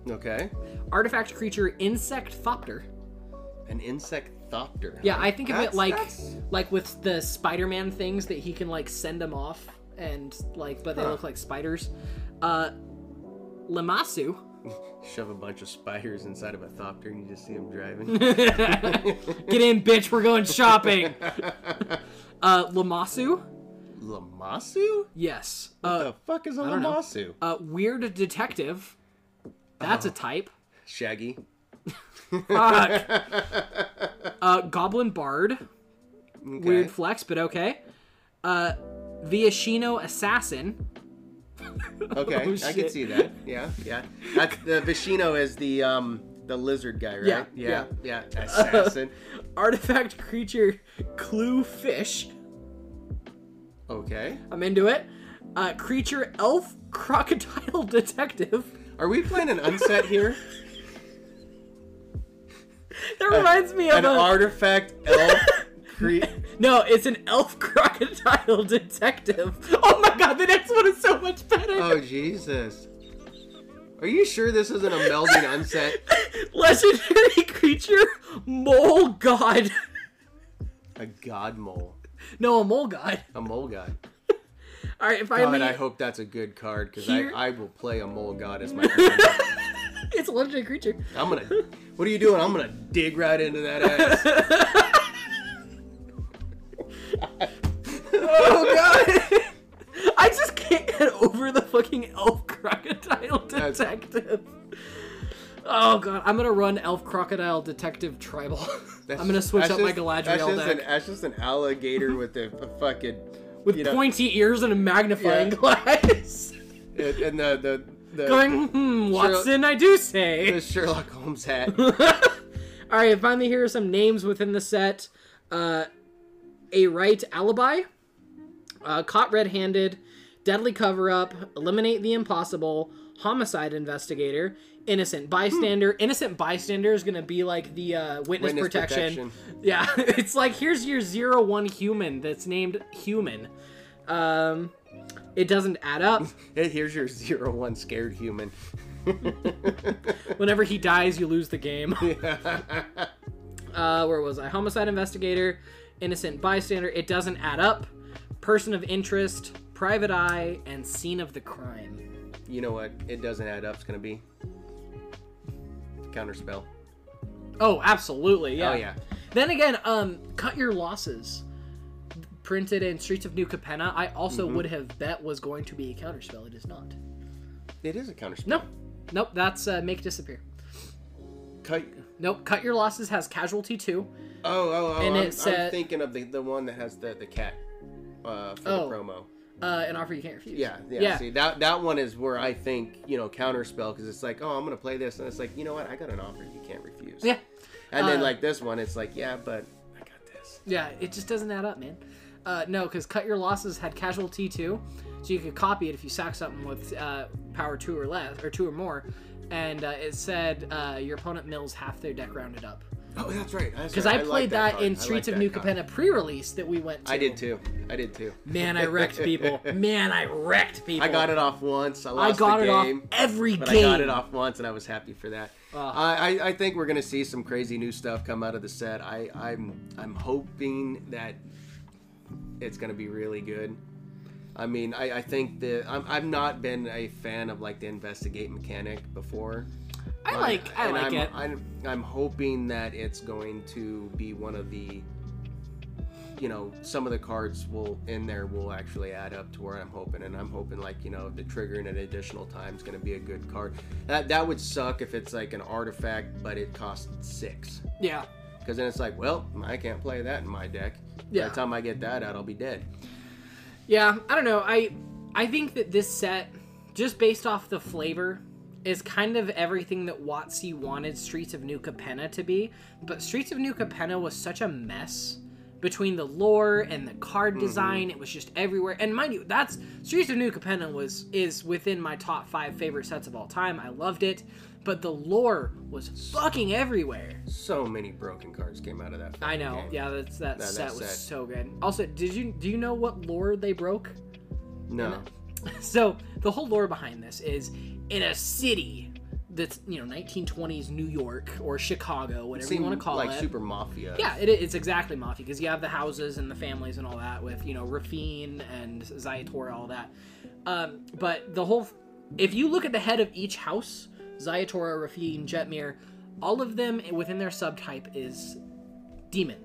A: Okay.
B: Artifact Creature Insect Thopter.
A: An insect thopter.
B: Yeah, I think of it
A: That's-
B: like
A: that's-
B: like with the Spider-Man things that he can like send them off and like, but they
A: Huh.
B: look like spiders. Uh, Lamassu.
A: shove a bunch of spiders inside of a thopter and you just see them driving.
B: Get in, bitch. We're going shopping. uh, Lamassu.
A: Lamassu?
B: Yes.
A: What
B: Uh,
A: the fuck is a. Lamassu?
B: uh, weird detective. That's
A: Oh.
B: a type.
A: Shaggy.
B: Fuck. uh, Goblin Bard. Weird flex, but okay. Uh, Viashino Assassin.
A: Okay,
B: Oh,
A: I can see that. Yeah, yeah. That's, the Viashino is the um the lizard guy, right?
B: Yeah,
A: yeah, yeah. Assassin.
B: Artifact creature Clue Fish.
A: Okay.
B: I'm into it. Uh, creature Elf Crocodile Detective.
A: Are we playing an unset here?
B: That reminds me of
A: An
B: a.
A: artifact elf cre-
B: no, it's an Elf Crocodile Detective. Oh my god, the next one is so much better.
A: Oh Jesus. Are you sure this isn't a melding unset?
B: Legendary creature Mole God.
A: A god mole.
B: No, a mole god.
A: A mole god.
B: All right,
A: if
B: I God,
A: I hope that's a good card because I, I will play a mole god as my
B: it's a legendary creature.
A: I'm gonna. What are you doing? I'm gonna dig right into that ass.
B: Oh god! I just can't get over the fucking elf crocodile detective. Oh god, I'm gonna run elf crocodile detective tribal. I'm gonna switch up my
A: just- That's
B: Galadriel
A: just,
B: deck
A: an, that's just an alligator with a, a fucking
B: with
A: you know,
B: pointy ears and a magnifying
A: Yeah.
B: glass.
A: and and the the the,
B: Going, hmm, Watson, I do say.
A: the Sherlock Holmes hat.
B: All right, finally, here are some names within the set. Uh, a right alibi, uh, caught red-handed, deadly cover-up, eliminate the impossible, homicide investigator, innocent bystander. Innocent bystander is gonna be like the uh, witness,
A: Witness
B: protection.
A: protection.
B: Yeah, it's like here's your zero one human that's named human. Um, it doesn't add up.
A: Here's your zero one scared human.
B: Whenever he dies, you lose the game. uh, where was I? Homicide investigator, innocent bystander. It doesn't add up. Person of interest, private eye, and scene of the crime.
A: you know what? It doesn't add up. It's gonna be counterspell.
B: Oh, absolutely. Yeah.
A: Oh yeah.
B: Then again, um, cut your losses. Printed in Streets of New Capenna, I also
A: Mm-hmm.
B: would have bet was going to be a counterspell. It is not.
A: It is a counterspell.
B: No, nope. That's uh, make disappear.
A: Cut.
B: Nope. Cut your losses has casualty too.
A: Oh oh oh.
B: And
A: I'm,
B: it said-
A: I'm thinking of the the one that has the the cat. Uh, for
B: Oh.
A: the promo.
B: Uh, an offer you can't refuse.
A: Yeah, yeah,
B: Yeah.
A: See, that that one is where I think you know counterspell because it's like, oh, I'm gonna play this, and it's like, you know what? I got an offer you can't refuse.
B: Yeah.
A: And then
B: Uh,
A: like this one, it's like, yeah, but I got this.
B: Yeah, it just doesn't add up, man. Uh, no, because cut your losses had casualty too, so you could copy it if you sack something with uh, power two or less or two or more, and uh, it said uh, your opponent mills half their deck rounded up.
A: Oh, that's right.
B: Because I played that, in Streets of New
A: Capenna.
B: Pre-release that we went to.
A: I did too. I did too.
B: Man, I wrecked people. Man, I wrecked people.
A: I got it off once. I
B: I
A: lost
B: got
A: the
B: it off
A: game,
B: every
A: but
B: game.
A: I got it off once, and I was happy for that. I, I I think we're gonna see some crazy new stuff come out of the set. I I'm I'm hoping that it's gonna be really good. I mean, I, I think that I'm, I've not been a fan of like the investigate mechanic before.
B: I like. I
A: and
B: like
A: I'm,
B: it.
A: I'm, I'm hoping that it's going to be one of the, you know, some of the cards will in there will actually add up to where I'm hoping, and I'm hoping like you know the triggering at additional time is going to be a good card. That that would suck if it's like an artifact, but it costs six,
B: yeah.
A: because then it's like, well, I can't play that in my deck.
B: Yeah.
A: By the time I get that out, I'll be dead.
B: Yeah, I don't know. I I think that this set, just based off the flavor, is kind of everything that WotC wanted Streets of New Capenna to be. But Streets of New Capenna was such a mess between the lore and the card mm-hmm. design. It was just everywhere. And mind you, that's Streets of New Capenna was is within my top five favorite sets of all time. I loved it. But the lore was fucking everywhere.
A: So many broken cards came out of that.
B: I know.
A: game.
B: Yeah, that's that, set was
A: set.
B: so good. Also, did you do you know what lore they broke?
A: No.
B: So the whole lore behind this is in a city that's you know 1920s New York or Chicago, whatever you want to call
A: like
B: it.
A: Like super mafia.
B: yeah, it, it's exactly mafia because you have the houses and the families and all that with you know Raffine and Ziatora, all that. Um, but the whole, if you look at the head of each house, Ziatora, Raffine, Jetmir, all of them within their subtype is demon.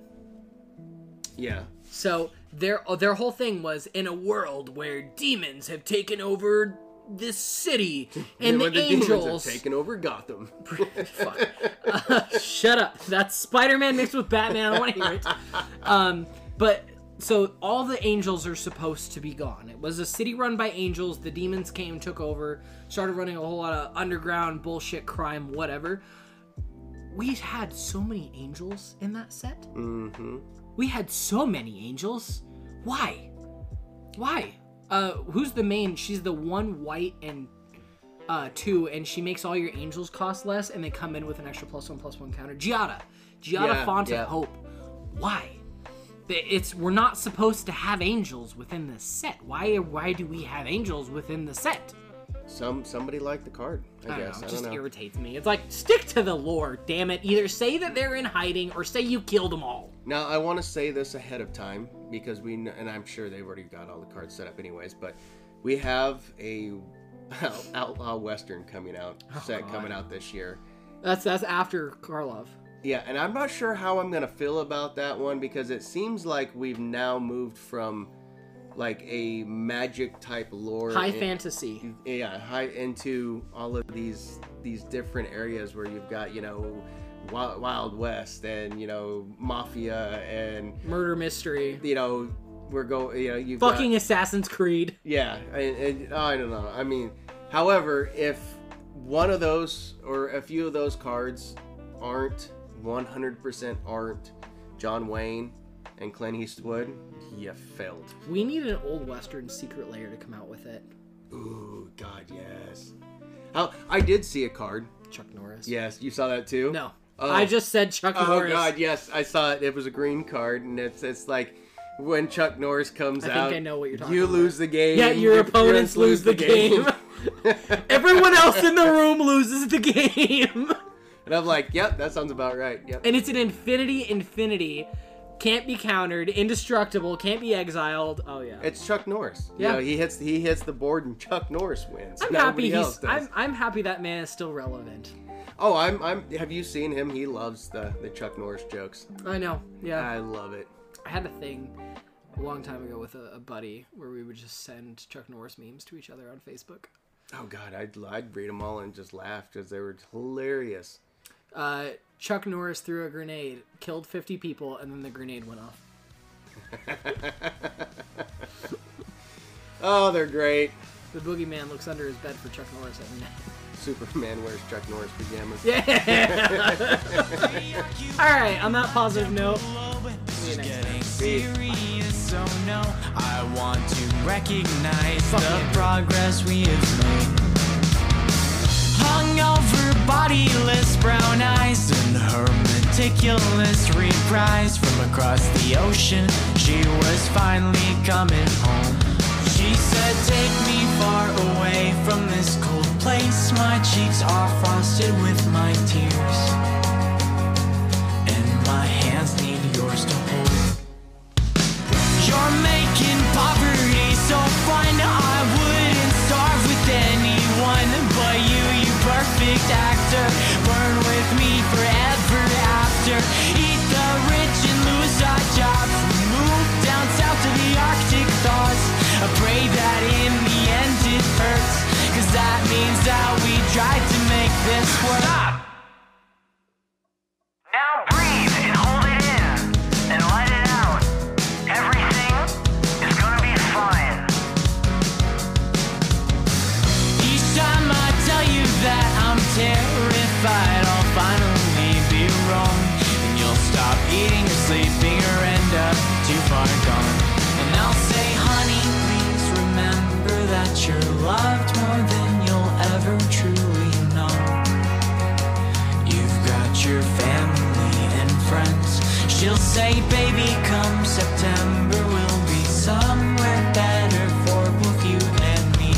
A: Yeah.
B: So their their whole thing was in a world where demons have taken over this city and the,
A: demons
B: angels.
A: taken over Gotham.
B: Fuck. Uh, shut up. That's Spider-Man mixed with Batman. I want to hear it. Um, But so all the angels are supposed to be gone. It was a city run by angels. The demons came, took over, started running a whole lot of underground bullshit, crime, whatever. We had so many angels in that set.
A: Mm-hmm.
B: We had so many angels. Why? Why? Uh, who's the main? She's the one white and uh two, and she makes all your angels cost less, and they come in with an extra plus one plus one counter. Giada, Giada
A: Yeah,
B: Font
A: yeah.
B: of Hope. Why? It's we're not supposed to have angels within the set. Why? Why do we have angels within the set?
A: Some somebody liked the card. I,
B: I don't
A: guess.
B: know. It
A: I
B: just irritates me. It's like stick to the lore, damn it. Either say that they're in hiding or say you killed them all.
A: Now I want to say this ahead of time because we and I'm sure they've already got all the cards set up anyways. But we have a outlaw western coming out oh, set
B: Oh, God.
A: coming out this year.
B: That's that's after Karlov.
A: Yeah, and I'm not sure how I'm gonna feel about that one because it seems like we've now moved from like a magic type lore
B: High
A: in-
B: fantasy.
A: yeah high into all of these these different areas where you've got you know wild, wild west and you know mafia and
B: Murder mystery.
A: you know we're going you know you've
B: Fucking
A: got,
B: Assassin's Creed.
A: yeah and, and i don't know i mean however if one of those or a few of those cards aren't 100% aren't john wayne and clint eastwood you failed
B: We need an old western secret lair to come out with it.
A: ooh god yes How, i did see a card
B: Chuck Norris.
A: yes you saw that too
B: No.
A: Oh.
B: I just said Chuck Norris.
A: Oh
B: Norris.
A: God, yes, I saw it. It was a green card, and it's it's like when Chuck Norris comes
B: I
A: out.
B: I know what you're talking
A: You
B: about.
A: lose the game.
B: Yeah, your opponents
A: opponents
B: lose the game. Everyone else in the room loses the game.
A: and I'm like, yep, that sounds about right. Yep.
B: and it's an infinity infinity. Can't be countered, indestructible, can't be exiled. Oh yeah.
A: It's Chuck Norris.
B: Yeah.
A: You know, he hits he hits the board, and Chuck Norris wins.
B: I'm
A: Nobody
B: happy he's. I'm, I'm happy that man is still relevant.
A: Oh, I'm I'm. Have you seen him? He loves the the Chuck Norris jokes.
B: I know. Yeah.
A: I love it.
B: I had a thing a long time ago with a, a buddy where we would just send Chuck Norris memes to each other on Facebook.
A: Oh God, I'd I'd read them all and just laugh because they were hilarious.
B: Uh, Chuck Norris threw a grenade, killed 50 people, and then the grenade went off.
A: Oh, they're great.
B: The boogeyman looks under his bed for Chuck Norris every night.
A: Superman wears Chuck Norris pajamas.
B: Yeah. All right. On that positive note, see you next time.
C: Getting serious, so no, I want to recognize
B: Fuck
C: the
B: yeah.
C: progress we have made. Hungover, bodiless, brown eyes, and her meticulous reprise from across the ocean. She was finally coming home. She said, Take me far away from this cold place. My cheeks are frosted with my tears, and my hands need yours to hold. You're making poverty so fun. I wouldn't starve with anyone but you, you perfect actor. Burn with me forever after. Eat the rich and lose our jobs. Move down south to the Arctic thaws. I pray that in the end it hurts. Cause that we tried to make this work. She'll say, baby, come September, we'll be somewhere better for both you and me.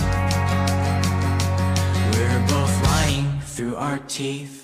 C: We're both lying through our teeth.